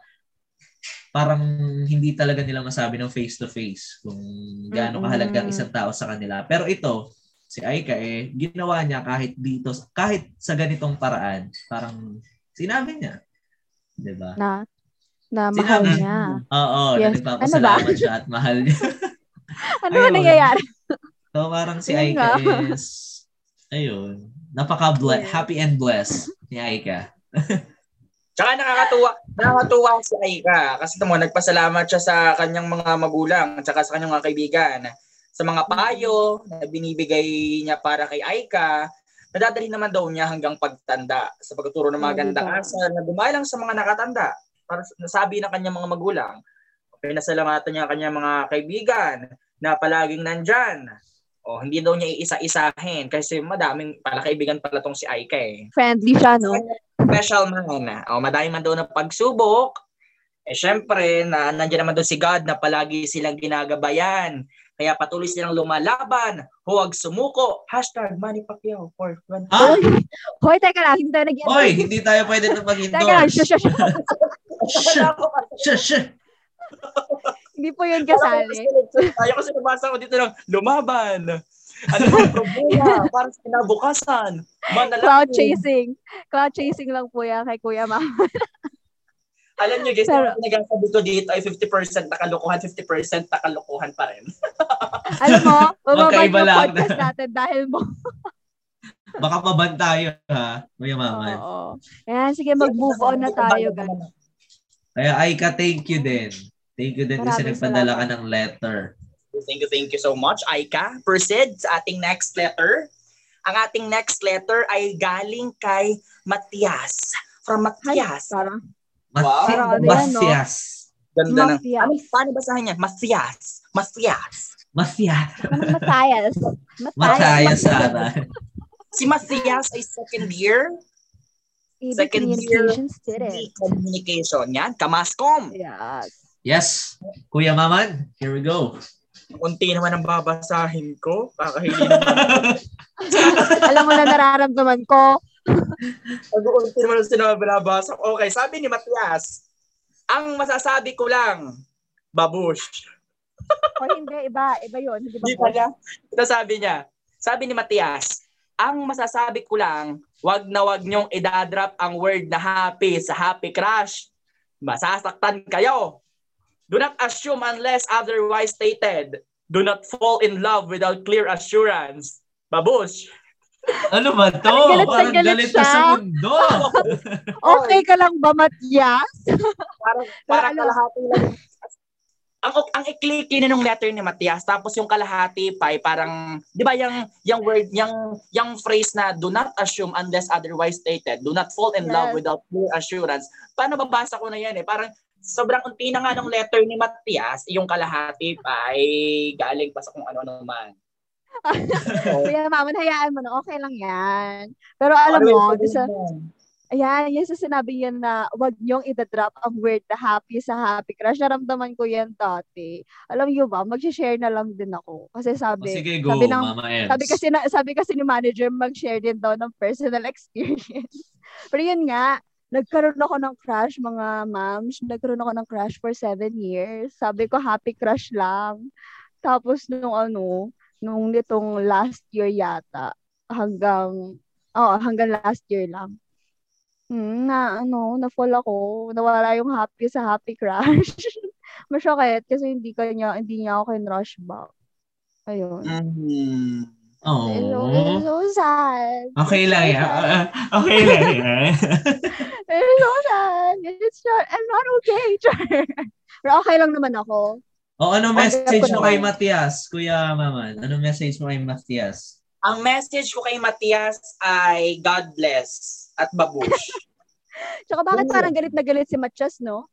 parang hindi talaga nila masabi ng face to face kung gaano kahalaga ang isang tao sa kanila. Pero ito, si Aika eh, ginawa niya kahit dito, kahit sa ganitong paraan, parang sinabi niya. Di ba?
Na, na mahal
Sinabi-
niya.
Oo, na
Yes.
nagpapasalamat siya at mahal [laughs] niya.
Ano ba nangyayari?
So parang si Aika is, ayun, napaka-ble-
Yeah.
happy and blessed ni Aika. [laughs]
Tsaka nakakatuwa, nakakatuwa si Aika kasi mo nagpasalamat siya sa kanyang mga magulang at saka sa kanyang mga kaibigan sa mga payo na binibigay niya para kay Aika nadadali naman daw niya hanggang pagtanda sa pagtuturo ng mga
Oh,
gandang asal na gumalang sa mga nakatanda para sa- nasabi ng kanyang mga magulang. Pinasalamatan niya ang kanyang mga kaibigan na palaging nandyan. O, hindi daw niya iisa-isahin kasi madaming pala kaibigan pala tong si Aika eh
Friendly siya, no?
special man. O, madami man daw na pagsubok. Eh, syempre, na, nandiyan naman daw si God na palagi silang ginagabayan. Kaya patuloy silang lumalaban. Huwag sumuko. Hashtag Manny Pacquiao for 20.
Ha?
Hoy, Hoy, teka lang. Hindi tayo nag
Oy, hindi tayo pwede na
Teka lang.
mag-endorse.
Shh, shh. Shh,
shh, shh.
Hindi po yun kasali.
Tayo kasi nabasa ko dito ng lumaban. Ano ang problema para sa kinabukasan?
Cloud
Manalangin.
chasing. Cloud chasing lang po yan kay Kuya Mama.
Alam nyo guys,
Pero-
nagsasabi ko dito ay 50% na kalokohan, 50% na kalokohan pa rin. [laughs]
Alam mo,
Magkaiba
yung
lang.
podcast natin dahil mo. [laughs]
Baka paban tayo, ha? Kuya Maman.
Oo. Ayan, sige, mag-move on na tayo, guys.
Kaya Aika, thank you din. Thank you din kasi
Maraming
nagpadala ka ng letter.
Thank you, thank you so much, Aika. Proceed sa ating next letter. Ang ating next letter ay galing kay Matias From Matias.
parang
Mat-
Parang ano yan, no?
Matias.
Ganda ng... Ano, paano basahin niya? Matias. Matias.
parang Matthias. [laughs]
Matias ata.
Si Matias ay second year
EB
Second year.
communication student.
communication. Yan, kamaskom.
Yes.
Yes. Kuya Maman, here we go.
Unti naman ang babasahin ko. Kakahili naman. [laughs]
Alam mo na nararamdaman ko.
Pag-unti naman ang sinabi binabasa. ko. Okay, sabi ni Matias, ang masasabi ko lang, babush.
O hindi, iba. Iba yun. Hindi ba?
Di ba niya? Ito sabi niya. Sabi ni Matias, ang masasabi ko lang, wag na wag niyong idadrop ang word na happy sa happy crush. Masasaktan kayo. Do not assume unless otherwise stated. Do not fall in love without clear assurance. Babush. [laughs]
Ano ba to?
Galit na
Parang
galit
galit
siya.
sa mundo. [laughs]
Okay ka lang ba, Matyas? [laughs]
Parang, parang kalahati lang. Ang, ang ikli na nung letter ni Matias, tapos yung kalahati pa ay parang, di ba yung, yung word, yung, yung phrase na do not assume unless otherwise stated, do not fall in love
Yes.
without clear assurance. Paano babasa ko na yan eh? Parang sobrang unti na nga nung letter ni Matias, yung kalahati pa ay galing pa sa kung ano naman. [laughs]
Kuya Maman, hayaan mo na. Okay lang yan. Pero alam mo, sa, ayan, yung sa sinabi yan na wag niyong idadrop ang word na happy sa happy crush. Naramdaman ko yan dati. Alam niyo ba, mag-share na lang din ako. Kasi sabi,
sige, go,
sabi ng,
Mama.
Sabi kasi na, sabi kasi ni manager mag-share din daw ng personal [laughs] experience. Pero yun nga, nagkaroon ako ng crush mga moms. Nagkaroon ako ng crush for seven years. Sabi ko happy crush lang. Tapos nung ano, nung nitong last year yata, hanggang, oh, hanggang last year lang. Hmm, na ano, na-fall ako. Nawala yung happy sa happy crush. [laughs] Masyokit kasi hindi kanya, hindi niya ako in-rush back. Ayun.
Mhm.
Oh.
It's so sad.
Okay lang yan. [laughs] Okay lang yan. [laughs]
It's so sad. It's not, I'm not okay. [laughs] Char. Pero okay lang naman ako.
O, ano
Okay,
message mo kay. Matias, Kuya Maman? Ano message mo kay Matias?
Ang message ko kay Matias ay God bless at babush. [laughs]
Tsaka bakit parang galit na galit si Matias, no?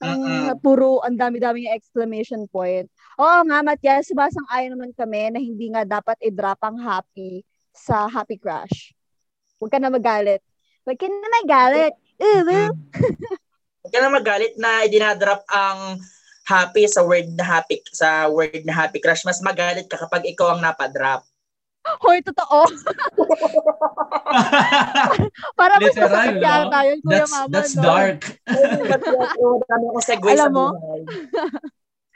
Ang
Mm-mm.
puro, ang dami-dami yung exclamation point. Oo nga, Matias, subasang ayon naman kami na hindi nga dapat i-drop ang happy sa happy crush. Huwag ka na magalit. Huwag ka na magalit. Uh,
Huwag ka na magalit na idinadrop ang happy sa word na happy sa word na happy crush. Mas magalit ka kapag ikaw ang napadrop.
Hoy, totoo. [laughs] Para mas masakit
no?
yata yun, Kuya
That's,
Mama.
that's
no?
dark. [laughs]
Alam mo?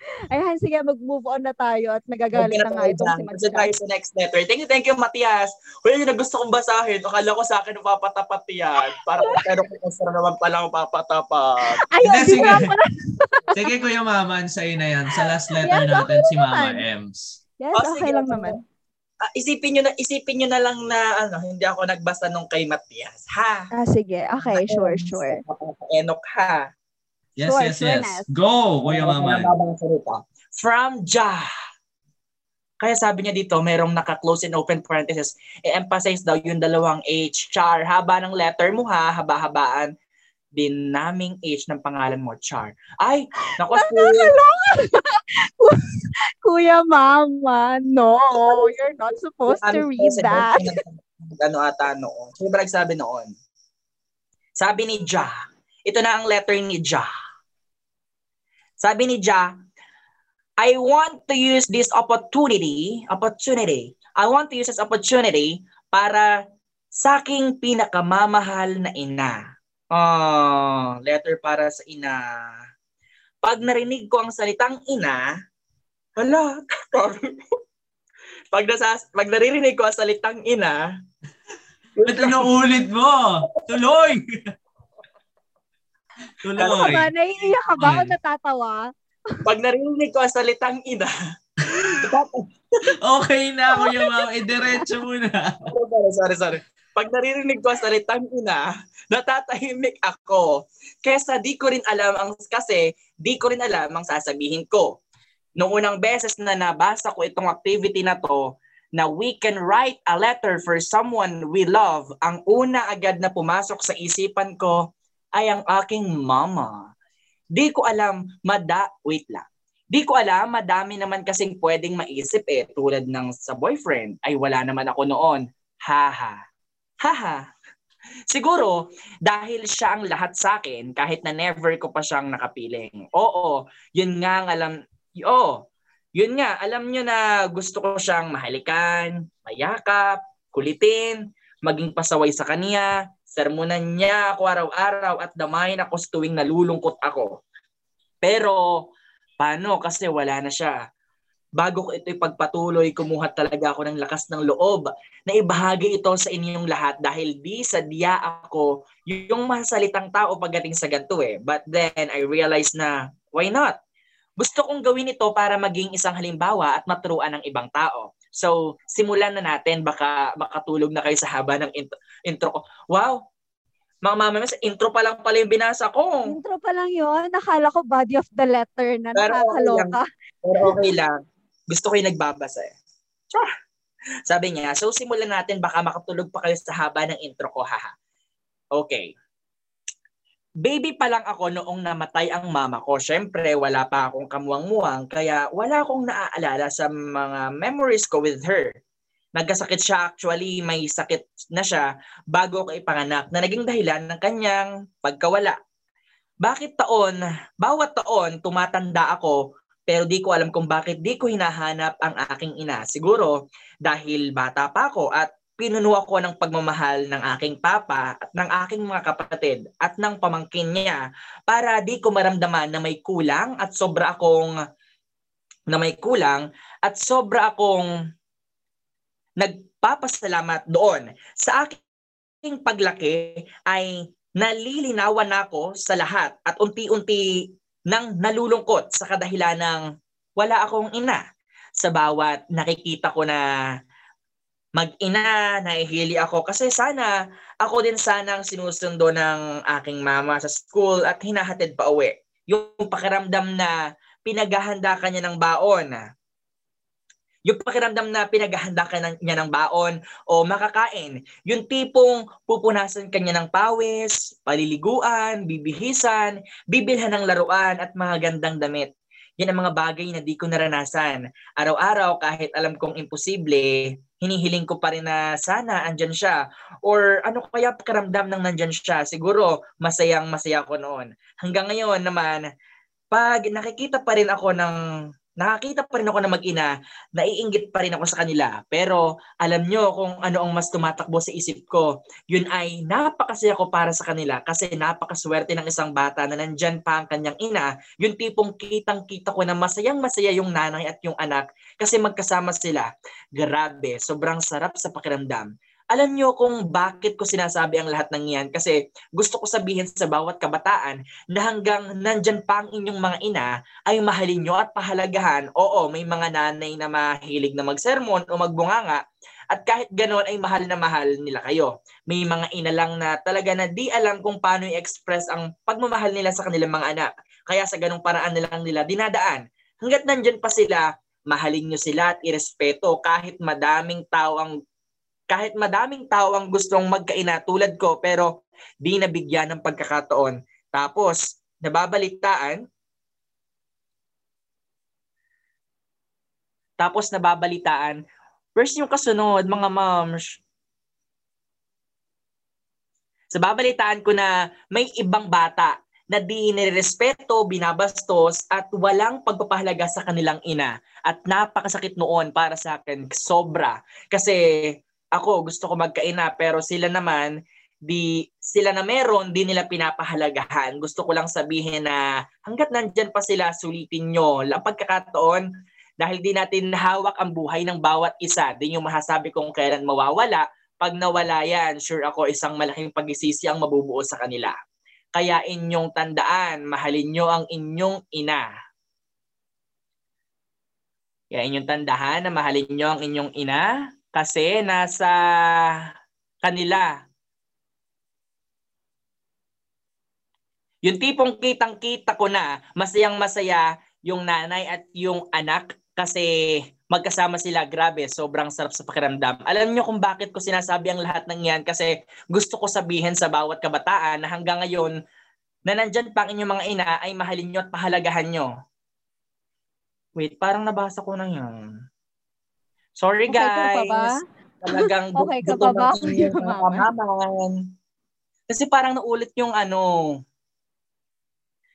[laughs] Ayan, sige, mag-move on na tayo at nagagalit
Huwag
na
na
nga itong si
Kasi
Matias.
tayo sa next letter. Thank you, thank you, Matias. Well, yun na gusto kong basahin. Akala ko sa akin papatapat yan. Para [laughs] pero kung extra naman pala ako papatapat.
Ayun,
Hindi,
di
sige.
pala. [laughs]
Sige, Kuya Maman, sa'yo na yan. Sa last letter
Yes,
natin,
okay
si Mama
naman.
Ems.
Yes,
Oh,
okay
sige,
lang naman.
Ah, isipin nyo na isipin nyo na lang na ano, hindi ako nagbasa nung kay Matias. Ha?
Ah, sige. Okay, sure, sure.
Enok ha.
Yes,
Sure,
yes,
sure,
yes. Go, Kuya Maman.
From Ja. Kaya sabi niya dito, merong naka-close and open parenthesis. I-emphasize daw yung dalawang H. Char. Haba ng letter mo ha. Haba-habaan. Dinaming H ng pangalan mo. Char. Ay, naku, [laughs]
Kuya Mama, no, you're not supposed to read that.
Ano ata noon. Sino ba nagsabi noon? Sabi ni Ja. Ito na ang letter ni Ja. Sabi ni Ja, I want to use this opportunity, opportunity, I want to use this opportunity para sa aking pinakamamahal na ina. Oh, letter para sa ina. Pag narinig ko ang salitang ina, hala, [laughs] pag, nasa, pag naririnig ko ang salitang ina,
Ba't inuulit mo? Tuloy! [laughs]
Ano ka
Tuloy.
ba? Naiiyak ka ba o
Ay.
natatawa?
pag narinig ko ang salitang ina, [laughs]
Okay na, Kuya Mama. Idiretso mo na.
sorry, sorry, sorry. Pag naririnig ko ang salitang ina, natatahimik ako. Kesa di ko rin alam ang kasi di ko rin alam ang sasabihin ko. Noong unang beses na nabasa ko itong activity na to, na we can write a letter for someone we love, ang una agad na pumasok sa isipan ko ay ang aking mama. Di ko alam, mada, wait lang. Di ko alam, madami naman kasing pwedeng maisip eh, tulad ng sa boyfriend, ay wala naman ako noon. Haha. Haha. Siguro, dahil siya ang lahat sa akin, kahit na never ko pa siyang nakapiling. Oo, yun nga ang alam, oo, yun nga, alam nyo na gusto ko siyang mahalikan, mayakap, kulitin, maging pasaway sa kanya, sermonan niya ako araw-araw at damayin ako sa tuwing nalulungkot ako. Pero, paano? Kasi wala na siya. Bago ko ito ipagpatuloy, kumuha talaga ako ng lakas ng loob na ibahagi ito sa inyong lahat dahil di sa diya ako yung masalitang tao pagdating sa ganito eh. But then I realized na why not? Gusto kong gawin ito para maging isang halimbawa at maturuan ng ibang tao. So, simulan na natin. Baka makatulog na kayo sa haba ng intro, intro ko. Wow! Mga mama, intro pa lang pala yung binasa ko.
Intro pa lang yon Nakala ko body of the letter na
Pero okay
nakakaloka.
Pero okay lang. Gusto ko yung nagbabasa eh. Char! Sabi niya, so simulan natin, baka makatulog pa kayo sa haba ng intro ko, haha. Okay. Baby pa lang ako noong namatay ang mama ko. Siyempre, wala pa akong kamuwang-muwang, kaya wala akong naaalala sa mga memories ko with her. Nagkasakit siya actually, may sakit na siya bago ako ipanganak na naging dahilan ng kanyang pagkawala. Bakit taon, bawat taon tumatanda ako pero di ko alam kung bakit di ko hinahanap ang aking ina. Siguro dahil bata pa ako at pinuno ako ng pagmamahal ng aking papa at ng aking mga kapatid at ng pamangkin niya para di ko maramdaman na may kulang at sobra akong na may kulang at sobra akong nagpapasalamat doon. Sa aking paglaki ay nalilinawan ako sa lahat at unti-unti nang nalulungkot sa kadahilan ng wala akong ina. Sa bawat nakikita ko na mag-ina, nahihili ako kasi sana ako din sana ang sinusundo ng aking mama sa school at hinahatid pa uwi. Yung pakiramdam na pinaghahanda ka niya ng baon. Yung pakiramdam na pinaghahanda ka ng, niya ng baon o makakain. Yung tipong pupunasan ka niya ng pawis, paliliguan, bibihisan, bibilhan ng laruan at mga gandang damit. Yan ang mga bagay na di ko naranasan. Araw-araw kahit alam kong imposible, hinihiling ko pa rin na sana andyan siya. Or ano kaya pakiramdam ng nandyan siya? Siguro masayang masaya ko noon. Hanggang ngayon naman, pag nakikita pa rin ako ng nakakita pa rin ako na mag-ina, naiinggit pa rin ako sa kanila. Pero alam nyo kung ano ang mas tumatakbo sa isip ko. Yun ay napakasaya ko para sa kanila kasi napakaswerte ng isang bata na nandyan pa ang kanyang ina. Yung tipong kitang-kita ko na masayang masaya yung nanay at yung anak kasi magkasama sila. Grabe, sobrang sarap sa pakiramdam. Alam nyo kung bakit ko sinasabi ang lahat ng yan kasi gusto ko sabihin sa bawat kabataan na hanggang nandyan pa ang inyong mga ina ay mahalin nyo at pahalagahan. Oo, may mga nanay na mahilig na magsermon o magbunganga at kahit ganoon ay mahal na mahal nila kayo. May mga ina lang na talaga na di alam kung paano i-express ang pagmamahal nila sa kanilang mga anak. Kaya sa ganong paraan na lang nila dinadaan. Hanggat nandyan pa sila, mahalin nyo sila at irespeto kahit madaming tao ang kahit madaming tao ang gustong magkaina tulad ko pero di nabigyan ng pagkakataon. Tapos, nababalitaan, tapos nababalitaan, first yung kasunod, mga moms, sa babalitaan ko na may ibang bata na di nirespeto, binabastos at walang pagpapahalaga sa kanilang ina. At napakasakit noon para sa akin, sobra. Kasi ako gusto ko magkaina pero sila naman di sila na meron di nila pinapahalagahan. Gusto ko lang sabihin na hanggat nandyan pa sila sulitin nyo lang pagkakataon dahil di natin hawak ang buhay ng bawat isa. Di yung masasabi kung kailan mawawala. Pag nawala yan, sure ako isang malaking pagisisi ang mabubuo sa kanila. Kaya inyong tandaan, mahalin nyo ang inyong ina. Kaya inyong tandahan na mahalin nyo ang inyong ina kasi nasa kanila. Yung tipong kitang-kita ko na masayang masaya yung nanay at yung anak kasi magkasama sila, grabe, sobrang sarap sa pakiramdam. Alam niyo kung bakit ko sinasabi ang lahat ng yan? Kasi gusto ko sabihin sa bawat kabataan na hanggang ngayon, na nandyan pa ang inyong mga ina ay mahalin nyo at pahalagahan nyo. Wait, parang nabasa ko na yun. Sorry
Okay ka
guys. Talagang
Okay ka pa ba, [laughs]
kamaman. [laughs] Kasi parang naulit yung ano,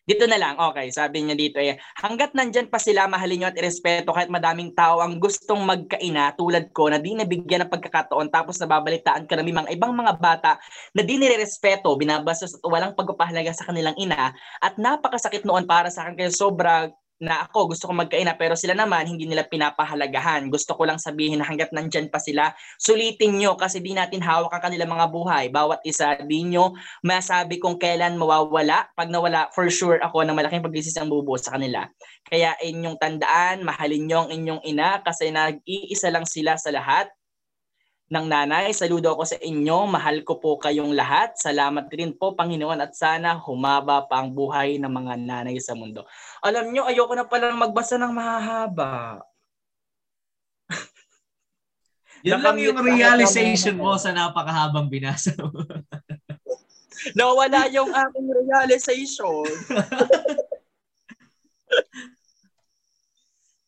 dito na lang, okay, sabi niya dito eh, hanggat nandyan pa sila, mahalin nyo at irespeto kahit madaming tao ang gustong magkaina tulad ko na di nabigyan ng pagkakataon tapos nababalitaan ka na may mga ibang mga bata na di nirerespeto, binabastos at walang pagpapahalaga sa kanilang ina at napakasakit noon para sa akin kaya sobra na ako gusto ko magkaina pero sila naman hindi nila pinapahalagahan. Gusto ko lang sabihin na hanggat nandyan pa sila, sulitin nyo kasi di natin hawak ang kanilang mga buhay. Bawat isa, di nyo masabi kung kailan mawawala. Pag nawala, for sure ako na malaking pagsisis ang bubuo sa kanila. Kaya inyong tandaan, mahalin nyo ang inyong ina kasi nag-iisa lang sila sa lahat ng nanay. Saludo ako sa inyo. Mahal ko po kayong lahat. Salamat rin po, Panginoon, at sana humaba pa ang buhay ng mga nanay sa mundo. Alam nyo, ayoko na palang magbasa ng mahahaba. [laughs]
Yun lang yung realization mo sa napakahabang binasa mo. [laughs]
Nawala yung aking realization. [laughs]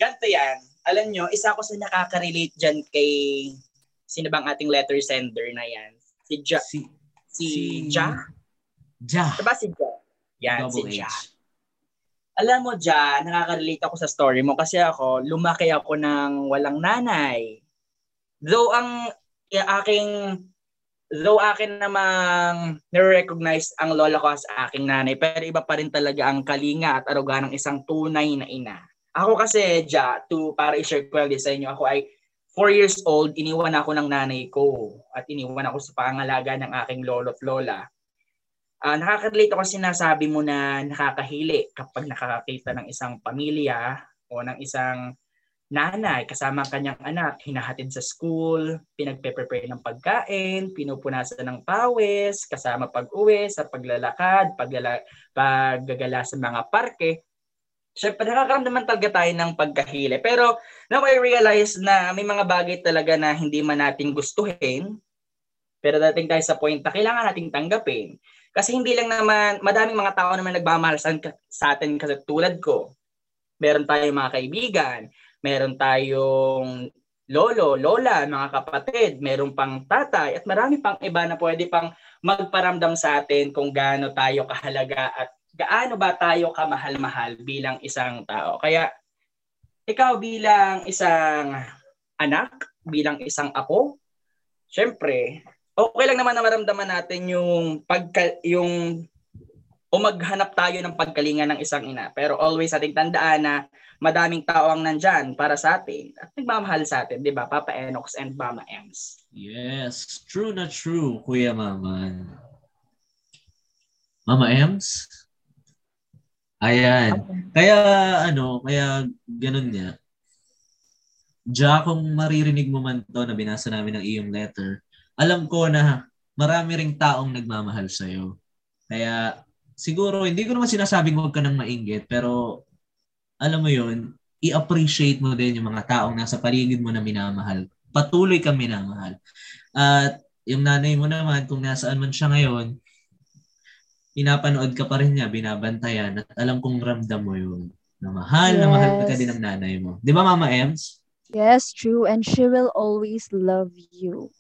Ganto yan. Alam nyo, isa ako sa nakaka-relate dyan kay sino bang ating letter sender na yan? Si Ja.
si,
Si,
si-
Ja?
Ja.
Diba si Ja? Yan,
Double
si Ja.
H.
Alam mo, Ja, nakaka-relate ako sa story mo kasi ako, lumaki ako ng walang nanay. Though ang aking though akin namang nare-recognize ang lola ko as aking nanay, pero iba pa rin talaga ang kalinga at aruga ng isang tunay na ina. Ako kasi, Ja, to, para i-share ko lang sa inyo, ako ay 4 years old, iniwan ako ng nanay ko at iniwan ako sa pangalaga ng aking lolo at lola. Ah, nakaka-relate ako sa sinasabi mo na nakakahili kapag nakakakita ng isang pamilya o ng isang nanay kasama ang kanyang anak, hinahatid sa school, pinagpe-prepare ng pagkain, pinupunasan ng pawis, kasama pag-uwi, sa paglalakad, paglala, paggagala sa mga parke. Siyempre, nakakaramdaman talaga tayo ng pagkahili. Pero now I realize na may mga bagay talaga na hindi man natin gustuhin, pero dating tayo sa point na kailangan nating tanggapin. Kasi hindi lang naman, madaming mga tao naman nagmamahal sa, sa atin kasi tulad ko. Meron tayong mga kaibigan, meron tayong lolo, lola, mga kapatid, meron pang tatay, at marami pang iba na pwede pang magparamdam sa atin kung gaano tayo kahalaga at gaano ba tayo kamahal-mahal bilang isang tao. Kaya ikaw bilang isang anak, bilang isang apo, syempre, okay lang naman na maramdaman natin yung pagka, yung o maghanap tayo ng pagkalinga ng isang ina. Pero always ating tandaan na madaming tao ang nandyan para sa atin at nagmamahal sa atin, di ba? Papa Enox and Mama Ems.
Yes, true na true, Kuya Mama. Mama Ems? Ayan. Kaya ano, kaya ganun niya. Ja, kung maririnig mo man to na binasa namin ng iyong letter, alam ko na marami ring taong nagmamahal sa'yo. Kaya siguro, hindi ko naman sinasabing huwag ka nang mainggit, pero alam mo yun, i-appreciate mo din yung mga taong nasa paligid mo na minamahal. Patuloy kang minamahal. At yung nanay mo naman, kung nasaan man siya ngayon, pinapanood ka pa rin niya, binabantayan, at alam kong ramdam mo yun. Na mahal, na mahal ka
Yes.
din ng nanay mo. Di ba, Mama Ems?
Yes, true. And she will always love you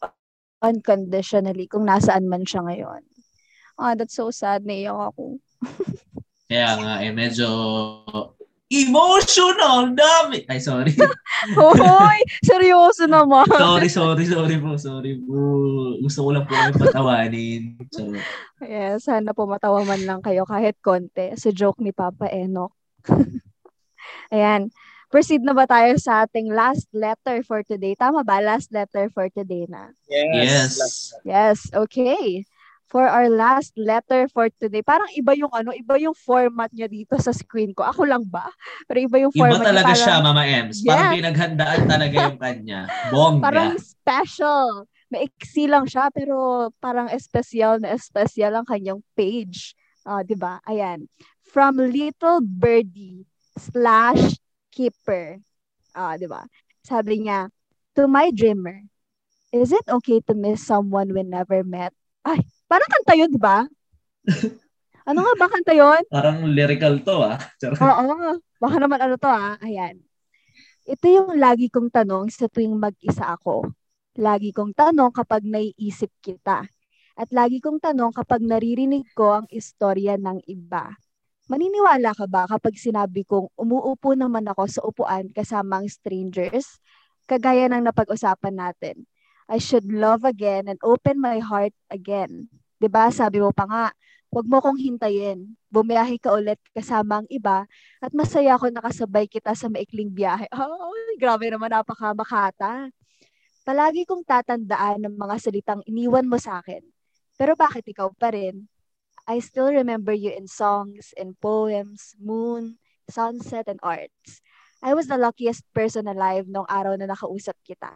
unconditionally kung nasaan man siya ngayon. Ah, that's so sad. Naiyak ako. [laughs]
Kaya nga, eh, medyo emotional, dami. Ay, sorry. [laughs]
Hoy! Seryoso naman.
sorry, sorry, sorry po, sorry po. Gusto ko lang po kami patawanin. So,
Yes, sana po matawa man lang kayo kahit konti sa joke ni Papa Enoch. [laughs] Ayan. Proceed na ba tayo sa ating last letter for today? Tama ba? Last letter for today na.
yes.
Yes, okay. For our last letter for today, parang iba yung ano, iba yung format niya dito sa screen ko. Ako lang ba? Pero iba yung
Iba
format niya,
talaga
parang-
siya, Mama Ems. Parang
Yes.
pinaghandaan talaga yung kanya. [laughs] Bongga.
Parang special. Maiksi lang siya, pero parang espesyal na espesyal ang kanyang page. Ah, 'di ba? Ayan. From Little Birdie slash Keeper. Ah, 'di ba? Sabi niya, to my dreamer, is it okay to miss someone we never met? Ay, parang kanta yun, di ba? [laughs] ano nga ba kanta yun?
Parang lyrical to ah.
Oo, baka naman ano to ah. Ayan. Ito yung lagi kong tanong sa tuwing mag-isa ako. Lagi kong tanong kapag naiisip kita. At lagi kong tanong kapag naririnig ko ang istorya ng iba. Maniniwala ka ba kapag sinabi kong umuupo naman ako sa upuan kasama ang strangers? Kagaya ng napag-usapan natin. I should love again and open my heart again. 'Di ba? Sabi mo pa nga, Huwag mo kong hintayin. Bumiyahe ka ulit kasama ang iba at masaya ako nakasabay kita sa maikling biyahe. [laughs] Oh, grabe naman, napaka makata. Palagi kong tatandaan ng mga salitang iniwan mo sa akin. Pero bakit ikaw pa rin? I still remember you in songs, in poems, moon, sunset, and arts. I was the luckiest person alive nung araw na nakausap kita.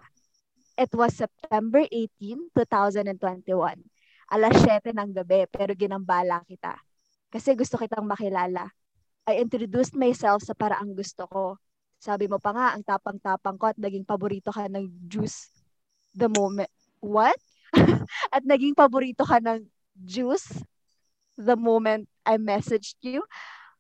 It was September 18, 2021 alas 7 ng gabi pero ginambala kita. Kasi gusto kitang makilala. I introduced myself sa paraang gusto ko. Sabi mo pa nga, ang tapang-tapang ko at naging paborito ka ng juice the moment. What? [laughs] at naging paborito ka ng juice the moment I messaged you.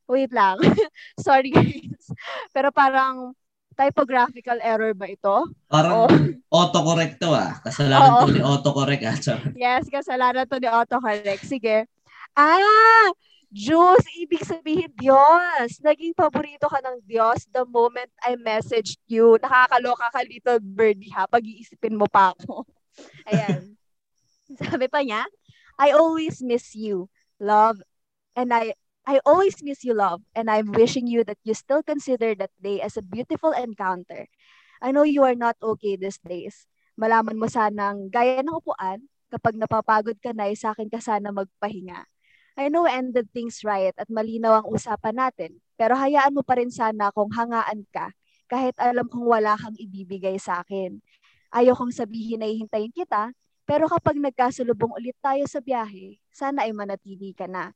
Wait lang. [laughs] Sorry guys. Pero parang typographical error ba ito?
Parang
Oh. [laughs]
autocorrect to ah. Kasalanan
Oo.
to ni autocorrect ah.
Yes, kasalanan to ni autocorrect. Sige. Ah! Diyos, ibig sabihin Diyos. Naging paborito ka ng Diyos the moment I messaged you. Nakakaloka ka little birdie ha. Pag-iisipin mo pa ako. [laughs] Ayan. Sabi pa niya, I always miss you, love, and I I always miss you, love, and I'm wishing you that you still consider that day as a beautiful encounter. I know you are not okay these days. Malaman mo sanang gaya ng upuan, kapag napapagod ka na, ay sa akin ka sana magpahinga. I know ended things right at malinaw ang usapan natin, pero hayaan mo pa rin sana kung hangaan ka, kahit alam kong wala kang ibibigay sa akin. Ayaw kong sabihin na hihintayin kita, pero kapag nagkasalubong ulit tayo sa biyahe, sana ay manatili ka na.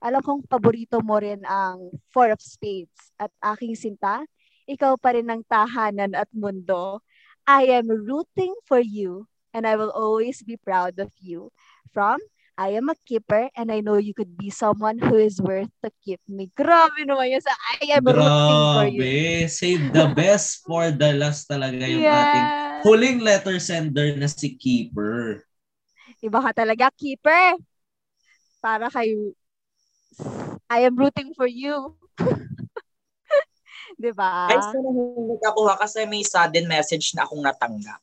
Alam kong paborito mo rin ang Four of Spades at aking sinta, ikaw pa rin ang tahanan at mundo. I am rooting for you and I will always be proud of you. From I am a keeper and I know you could be someone who is worth to keep me. Grabe naman yun sa I am rooting for you.
Grabe. Save the best for the last talaga yung ating
Yes.
huling letter sender na si Keeper.
Iba ka talaga, keeper. Para kay I am rooting for you. [laughs] 'Di ba?
Guys, nanahimik ako ha kasi may sudden message na akong natanggap.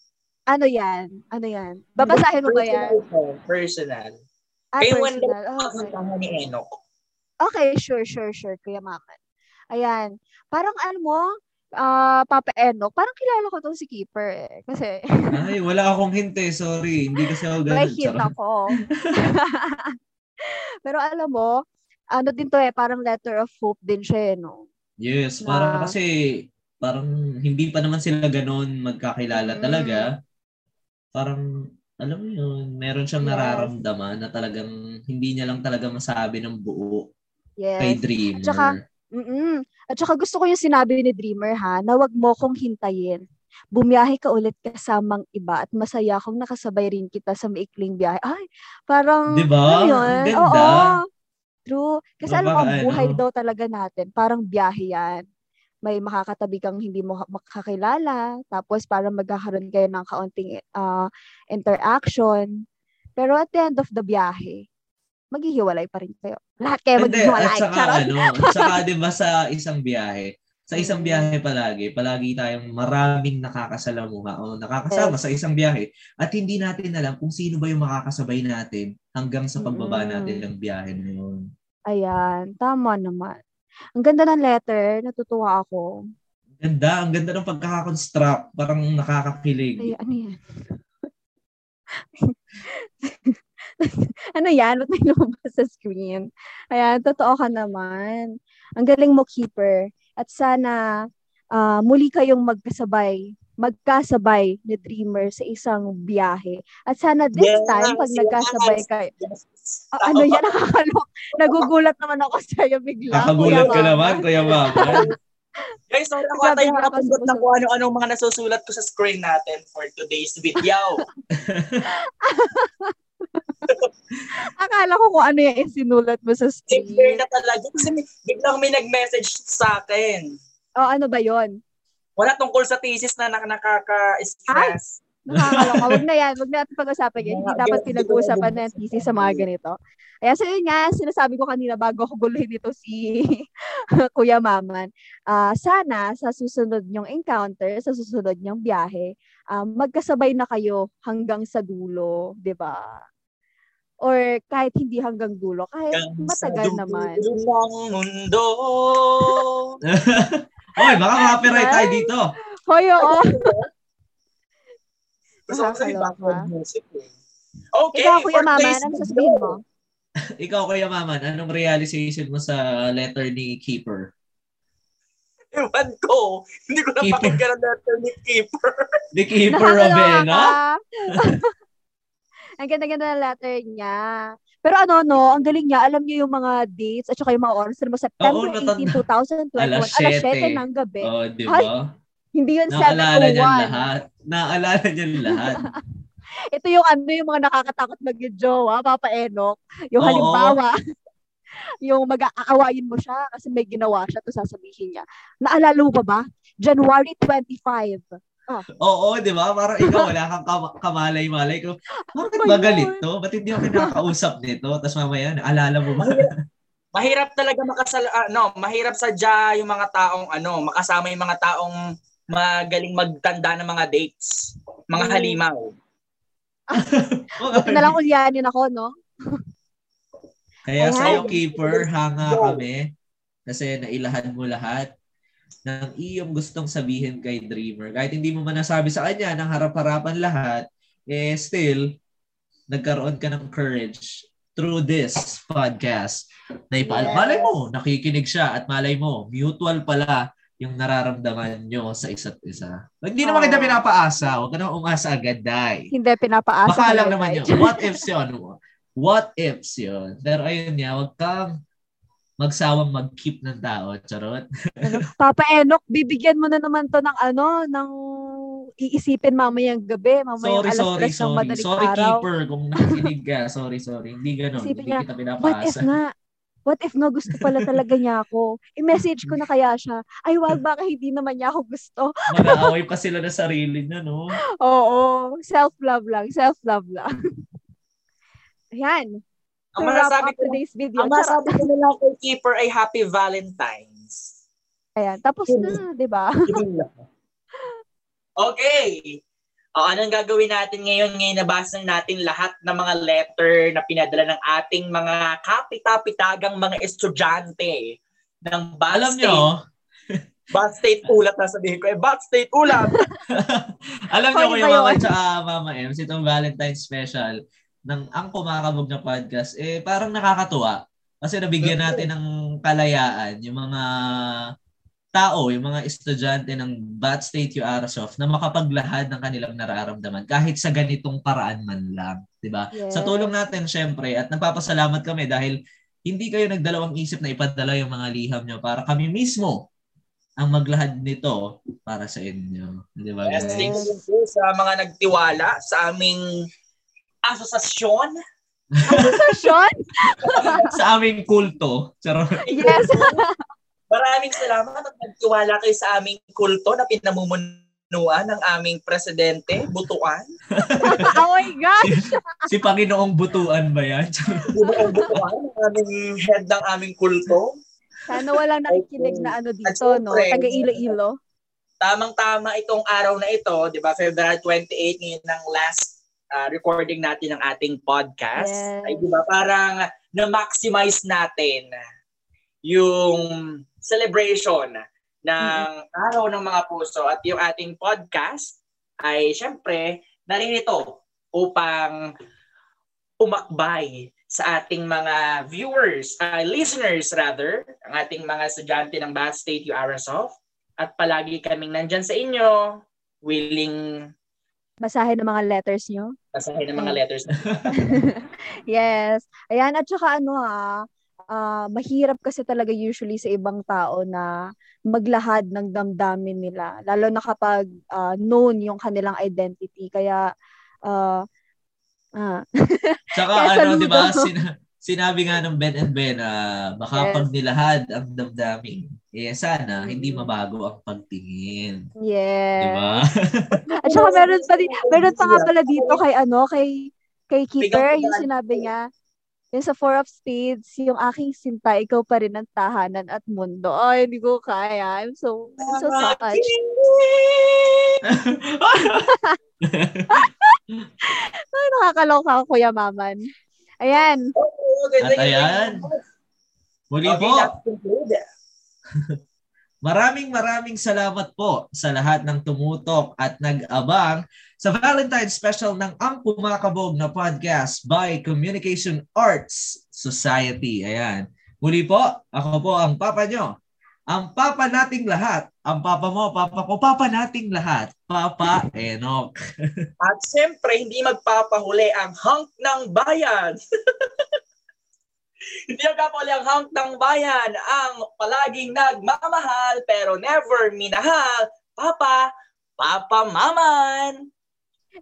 Ano 'yan? Ano 'yan? Babasahin mo ba 'yan?
Personal.
Ah,
Kay when
personal. Oh, okay.
Ni Enoch.
Okay, sure, sure, sure, Kuya Maman. Ayan. Parang ano mo, ah Papa Enoch, parang kilala ko tong si Keeper eh. Kasi [laughs]
Ay, wala akong hint eh. Sorry. Hindi kasi ako
may
ganun.
hint
Charot.
ako. [laughs] Pero alam mo, ano din to eh, parang letter of hope din siya eh, no?
Yes,
Na-
parang kasi parang hindi pa naman sila ganun magkakilala
Mm.
talaga. Parang alam mo yun, meron siyang
Yes.
nararamdaman na talagang hindi niya lang talaga masabi ng buo kay
Yes.
Dreamer.
Tsaka- Mm-mm. At saka gusto ko yung sinabi ni Dreamer ha, na wag mo kong hintayin. Bumiyahe ka ulit kasamang iba at masaya akong nakasabay rin kita sa maikling biyahe. Ay, parang,
Di ba?
ano yun?
Ang ganda.
Oo. True. Kasi alam mo, ang buhay
ano.
daw talaga natin, parang biyahe yan. May makakatabi kang hindi mo makakilala, tapos parang magkakaroon kayo ng kaunting ah, interaction. Pero at the end of the biyahe, maghihiwalay pa rin kayo. Lahat kayo maghihiwalay.
at saka
Charot.
ano, at saka 'di ba sa isang biyahe, sa isang
Mm.
biyahe palagi, palagi tayong maraming nakakasalamuha o nakakasama
Yes.
sa isang biyahe at hindi natin alam kung sino ba yung makakasabay natin hanggang sa pagbaba
Mm.
natin ng biyahe na yun.
Ayan, tama naman. Ang ganda ng letter, natutuwa ako.
Ganda, ang ganda ng pagkakakonstruct, parang nakakakilig.
Ay, ano yan? [laughs] ano yan? Ba't may lumabas sa screen? Ayan, totoo ka naman. Ang galing mo, keeper. At sana ah, muli kayong magkasabay, magkasabay ni Dreamer sa isang biyahe. At sana this
Yes,
time, pag
yes.
nagkasabay kayo,
Yes.
Ah, ano yan, [laughs] nakakalok. Nagugulat naman ako sa'yo bigla.
Kakagulat
Kuya
ka
Mama.
naman, Kuya Maman. [laughs]
Guys, sorry ako tayo ng
sumusot.
kung ano-anong mga nasusulat ko sa screen natin for today's video. [laughs]
Akala ko kung ano yung isinulat mo sa screen.
na talaga. Kasi biglang may nag-message sa akin.
O, ano ba yon?
Wala tungkol sa thesis na nak- nakaka-stress.
Nakakaloka. Wag na yan. Wag na natin pag-usapan yan. Hindi dapat pinag-uusapan na yung thesis sa mga ganito. Kaya so yun nga, sinasabi ko kanina bago ako guluhin ito si [laughs] Kuya Maman. Ah, sana sa susunod nyong encounter, sa susunod nyong biyahe, ah, magkasabay na kayo hanggang sa dulo, 'di ba? Or kahit hindi hanggang dulo, kahit
Hanggang sa
matagal
dulo
naman.
ng mundo. [laughs]
Oy, baka copyright tayo dito.
Hoy, oo.
Gusto ko
Nakakaloka.
background music eh. Okay,
Ikaw, Kuya
for
Maman, ano sasabihin mo? [laughs]
Ikaw, Kuya Maman, anong realization mo sa letter ni Keeper?
Ewan ko. Hindi ko napakinggan ang letter ni Keeper. [laughs]
The Keeper
Nakakaloka
Ravena? [laughs]
ang ganda-ganda ng letter niya. Pero ano, no, ang galing niya. Alam niyo yung mga dates at saka yung mga oras. Ano mo, September
Oo, natanda-
18, 2021.
Alas
Alas
7.
7 ng gabi.
Oh, di
Ay,
ba?
Hindi yun
Naalala niyan
701.
lahat. Naalala niyan lahat. [laughs]
Ito yung ano, yung mga nakakatakot mag-jowa, Papa Enok. Yung
Oo.
halimbawa, [laughs] yung mag-aawayin mo siya kasi may ginawa siya, to sasabihin niya. Naalala mo ba ba? January 25.
Oo, di ba? Parang ikaw wala kang kam- kamalay-malay ko. Bakit
Oh
ba galit to? Ba't hindi ako kinakausap nito? Tapos mamaya, naalala mo ba?
Mahirap [laughs] talaga makasal ano, mahirap sadya yung mga taong ano, makasama yung mga taong magaling magtanda ng mga dates, mga
Mm.
halimaw. [laughs]
Buti na lang ulyanin ako, no?
Kaya
Ayan.
keeper, hanga kami. Kasi nailahan mo lahat ng iyong gustong sabihin kay Dreamer. Kahit hindi mo man nasabi sa kanya ng harap-harapan lahat, eh still, nagkaroon ka ng courage through this podcast. Na ipaalam.
Yes.
Malay mo, nakikinig siya at malay mo, mutual pala yung nararamdaman nyo sa isa't isa. Hindi naman
Oo.
kita pinapaasa. Huwag ka nang umasa agad, dai.
Hindi, pinapaasa.
Baka lang naman yun. What ifs yun? What ifs yun? Pero ayun nga, huwag kang magsawang mag-keep ng tao. Charot.
Ano, Papa Enok, bibigyan mo na naman to ng ano, ng iisipin mamayang gabi, mamayang
Sorry,
alas
sorry,
tres ng
sorry.
madaling
Sorry,
araw.
keeper. Kung nakikinig ka, sorry, sorry. Hindi ganun.
Isipin
Hindi
niya,
kita
What if
pinapaasa.
nga? What if nga gusto pala talaga niya ako? I-message ko na kaya siya. Ay, wag, baka hindi naman niya ako gusto.
Mag-aaway pa sila na sarili niya, no?
Oo, self-love lang, self-love lang. Ayan.
Ang masasabi ko,
today's video.
ang masasabi ko na lang kay Keeper ay Happy Valentine's.
Ayan, tapos na, di ba? [laughs]
Okay. O, anong gagawin natin ngayon? Ngayon nabasa natin lahat ng mga letter na pinadala ng ating mga kapitapitagang mga estudyante ng Bad
Alam
State.
nyo, [laughs]
Bad State ulat na sabihin ko. Eh, Bad State ulat. [laughs]
alam nyo
yun.
Mama at saka Mama Ems, itong Valentine's special ng Ang Kumakabog na podcast, eh parang nakakatuwa. Kasi nabigyan natin ng kalayaan yung mga tao, yung mga estudyante ng Bat State UARSOF na makapaglahad ng kanilang nararamdaman kahit sa ganitong paraan man lang, 'di ba?
Yes.
Sa tulong natin syempre at nagpapasalamat kami dahil hindi kayo nagdalawang isip na ipadala yung mga liham nyo para kami mismo ang maglahad nito para sa inyo. 'Di ba?
Yes, thank you sa mga nagtiwala sa aming asosasyon.
Sean? [laughs]
sa aming kulto. Charot.
Yes. [laughs]
Maraming salamat at nagtiwala kayo sa aming kulto na pinamumunuan ng aming presidente, Butuan. [laughs]
oh my gosh!
Si Panginoong Butuan ba yan?
Butuan, Butuan, ang aming head ng aming kulto.
Sana walang nakikinig na ano dito, no? Taga Iloilo.
Tamang-tama itong araw na ito, di ba? February 28, ngayon ng last uh, recording natin ng ating podcast.
Yes.
Ay, di ba? Parang na-maximize natin yung celebration ng araw ng mga puso at yung ating podcast ay syempre naririto upang umakbay sa ating mga viewers, uh, listeners rather, ang ating mga estudyante ng Bath State URSOF at palagi kaming nandyan sa inyo, willing
Basahin ang mga letters nyo.
basahin ng mga letters. [laughs]
Yes. Ayan, at saka ano ha, ah, mahirap kasi talaga usually sa ibang tao na maglahad ng damdamin nila. Lalo na kapag ah, known yung kanilang identity. Kaya, ah, ah,
Tsaka
Kaya
ano, di ba, sina- sinabi nga ng Ben and Ben na baka
Yes.
pag nilahad ang damdamin, eh sana hindi
Mm.
mabago ang pagtingin. Di
yes.
ba? [laughs]
At saka meron pa, di- meron pa nga pala dito kay ano, kay, kay Keeper, yung sinabi niya, yung sa Four of Spades, yung aking sinta, ikaw pa rin ang tahanan at mundo. Ay, hindi ko kaya. I'm so, I'm so touched. [laughs] [laughs] Ay, nakakaloka ako, Kuya Maman. Ayan.
At ayan, muli
Okay,
po, [laughs] maraming maraming salamat po sa lahat ng tumutok at nag-abang sa Valentine's Special ng Ang Pumakabog na podcast by Communication Arts Society. Ayan. Muli po, ako po ang papa nyo. Ang papa nating lahat. Ang papa mo, papa ko, papa nating lahat. Papa Enoch. [laughs]
At siyempre, hindi magpapahuli ang hunk ng bayan. [laughs] hindi magpapahuli ang hunk ng bayan. Ang palaging nagmamahal pero never minahal. Papa, Papa Maman.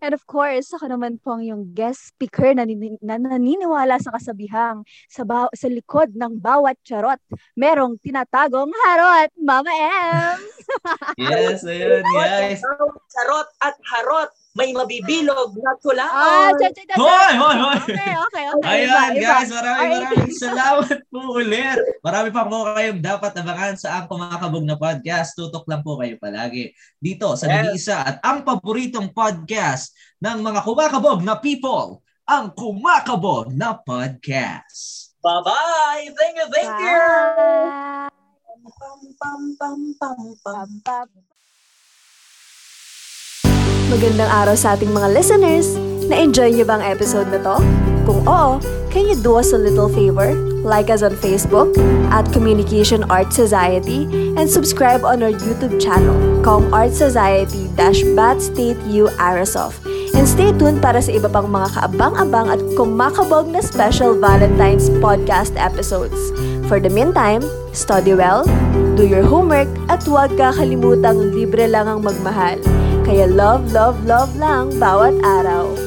And of course, ako naman po ang yung guest speaker na, na naniniwala sa kasabihang sa, ba- sa likod ng bawat charot, merong tinatagong harot, Mama M! [laughs]
Yes, ayun guys.
Charot at harot. May mabibilog na
Ah, cha, cha.
Hoy, hoy, hoy!
Okay, okay, okay.
Ayan
Iba, iba.
guys, maraming
Alright.
maraming [laughs] salamat po ulit. Marami pa po kayong dapat abangan sa ang kumakabog na podcast. Tutok lang po kayo palagi dito sa
Yes.
nag-iisa at ang paboritong podcast ng mga kumakabog na people, ang kumakabog na podcast.
Bye-bye. Thank you, thank you.
Bye.
Pam, pam, pam, pam, pam.
Pam, pam.
Magandang araw sa ating mga listeners! Na-enjoy niyo ba ang episode na to? Kung oo, can you do us a little favor? Like us on Facebook at Communication Art Society and subscribe on our YouTube channel, Com Art Society Bad State U Arasoft. And stay tuned para sa iba pang mga kaabang-abang at kumakabog na special Valentine's podcast episodes. For the meantime, study well, do your homework, at huwag kakalimutang libre lang ang magmahal. Kaya love, love, love lang bawat araw.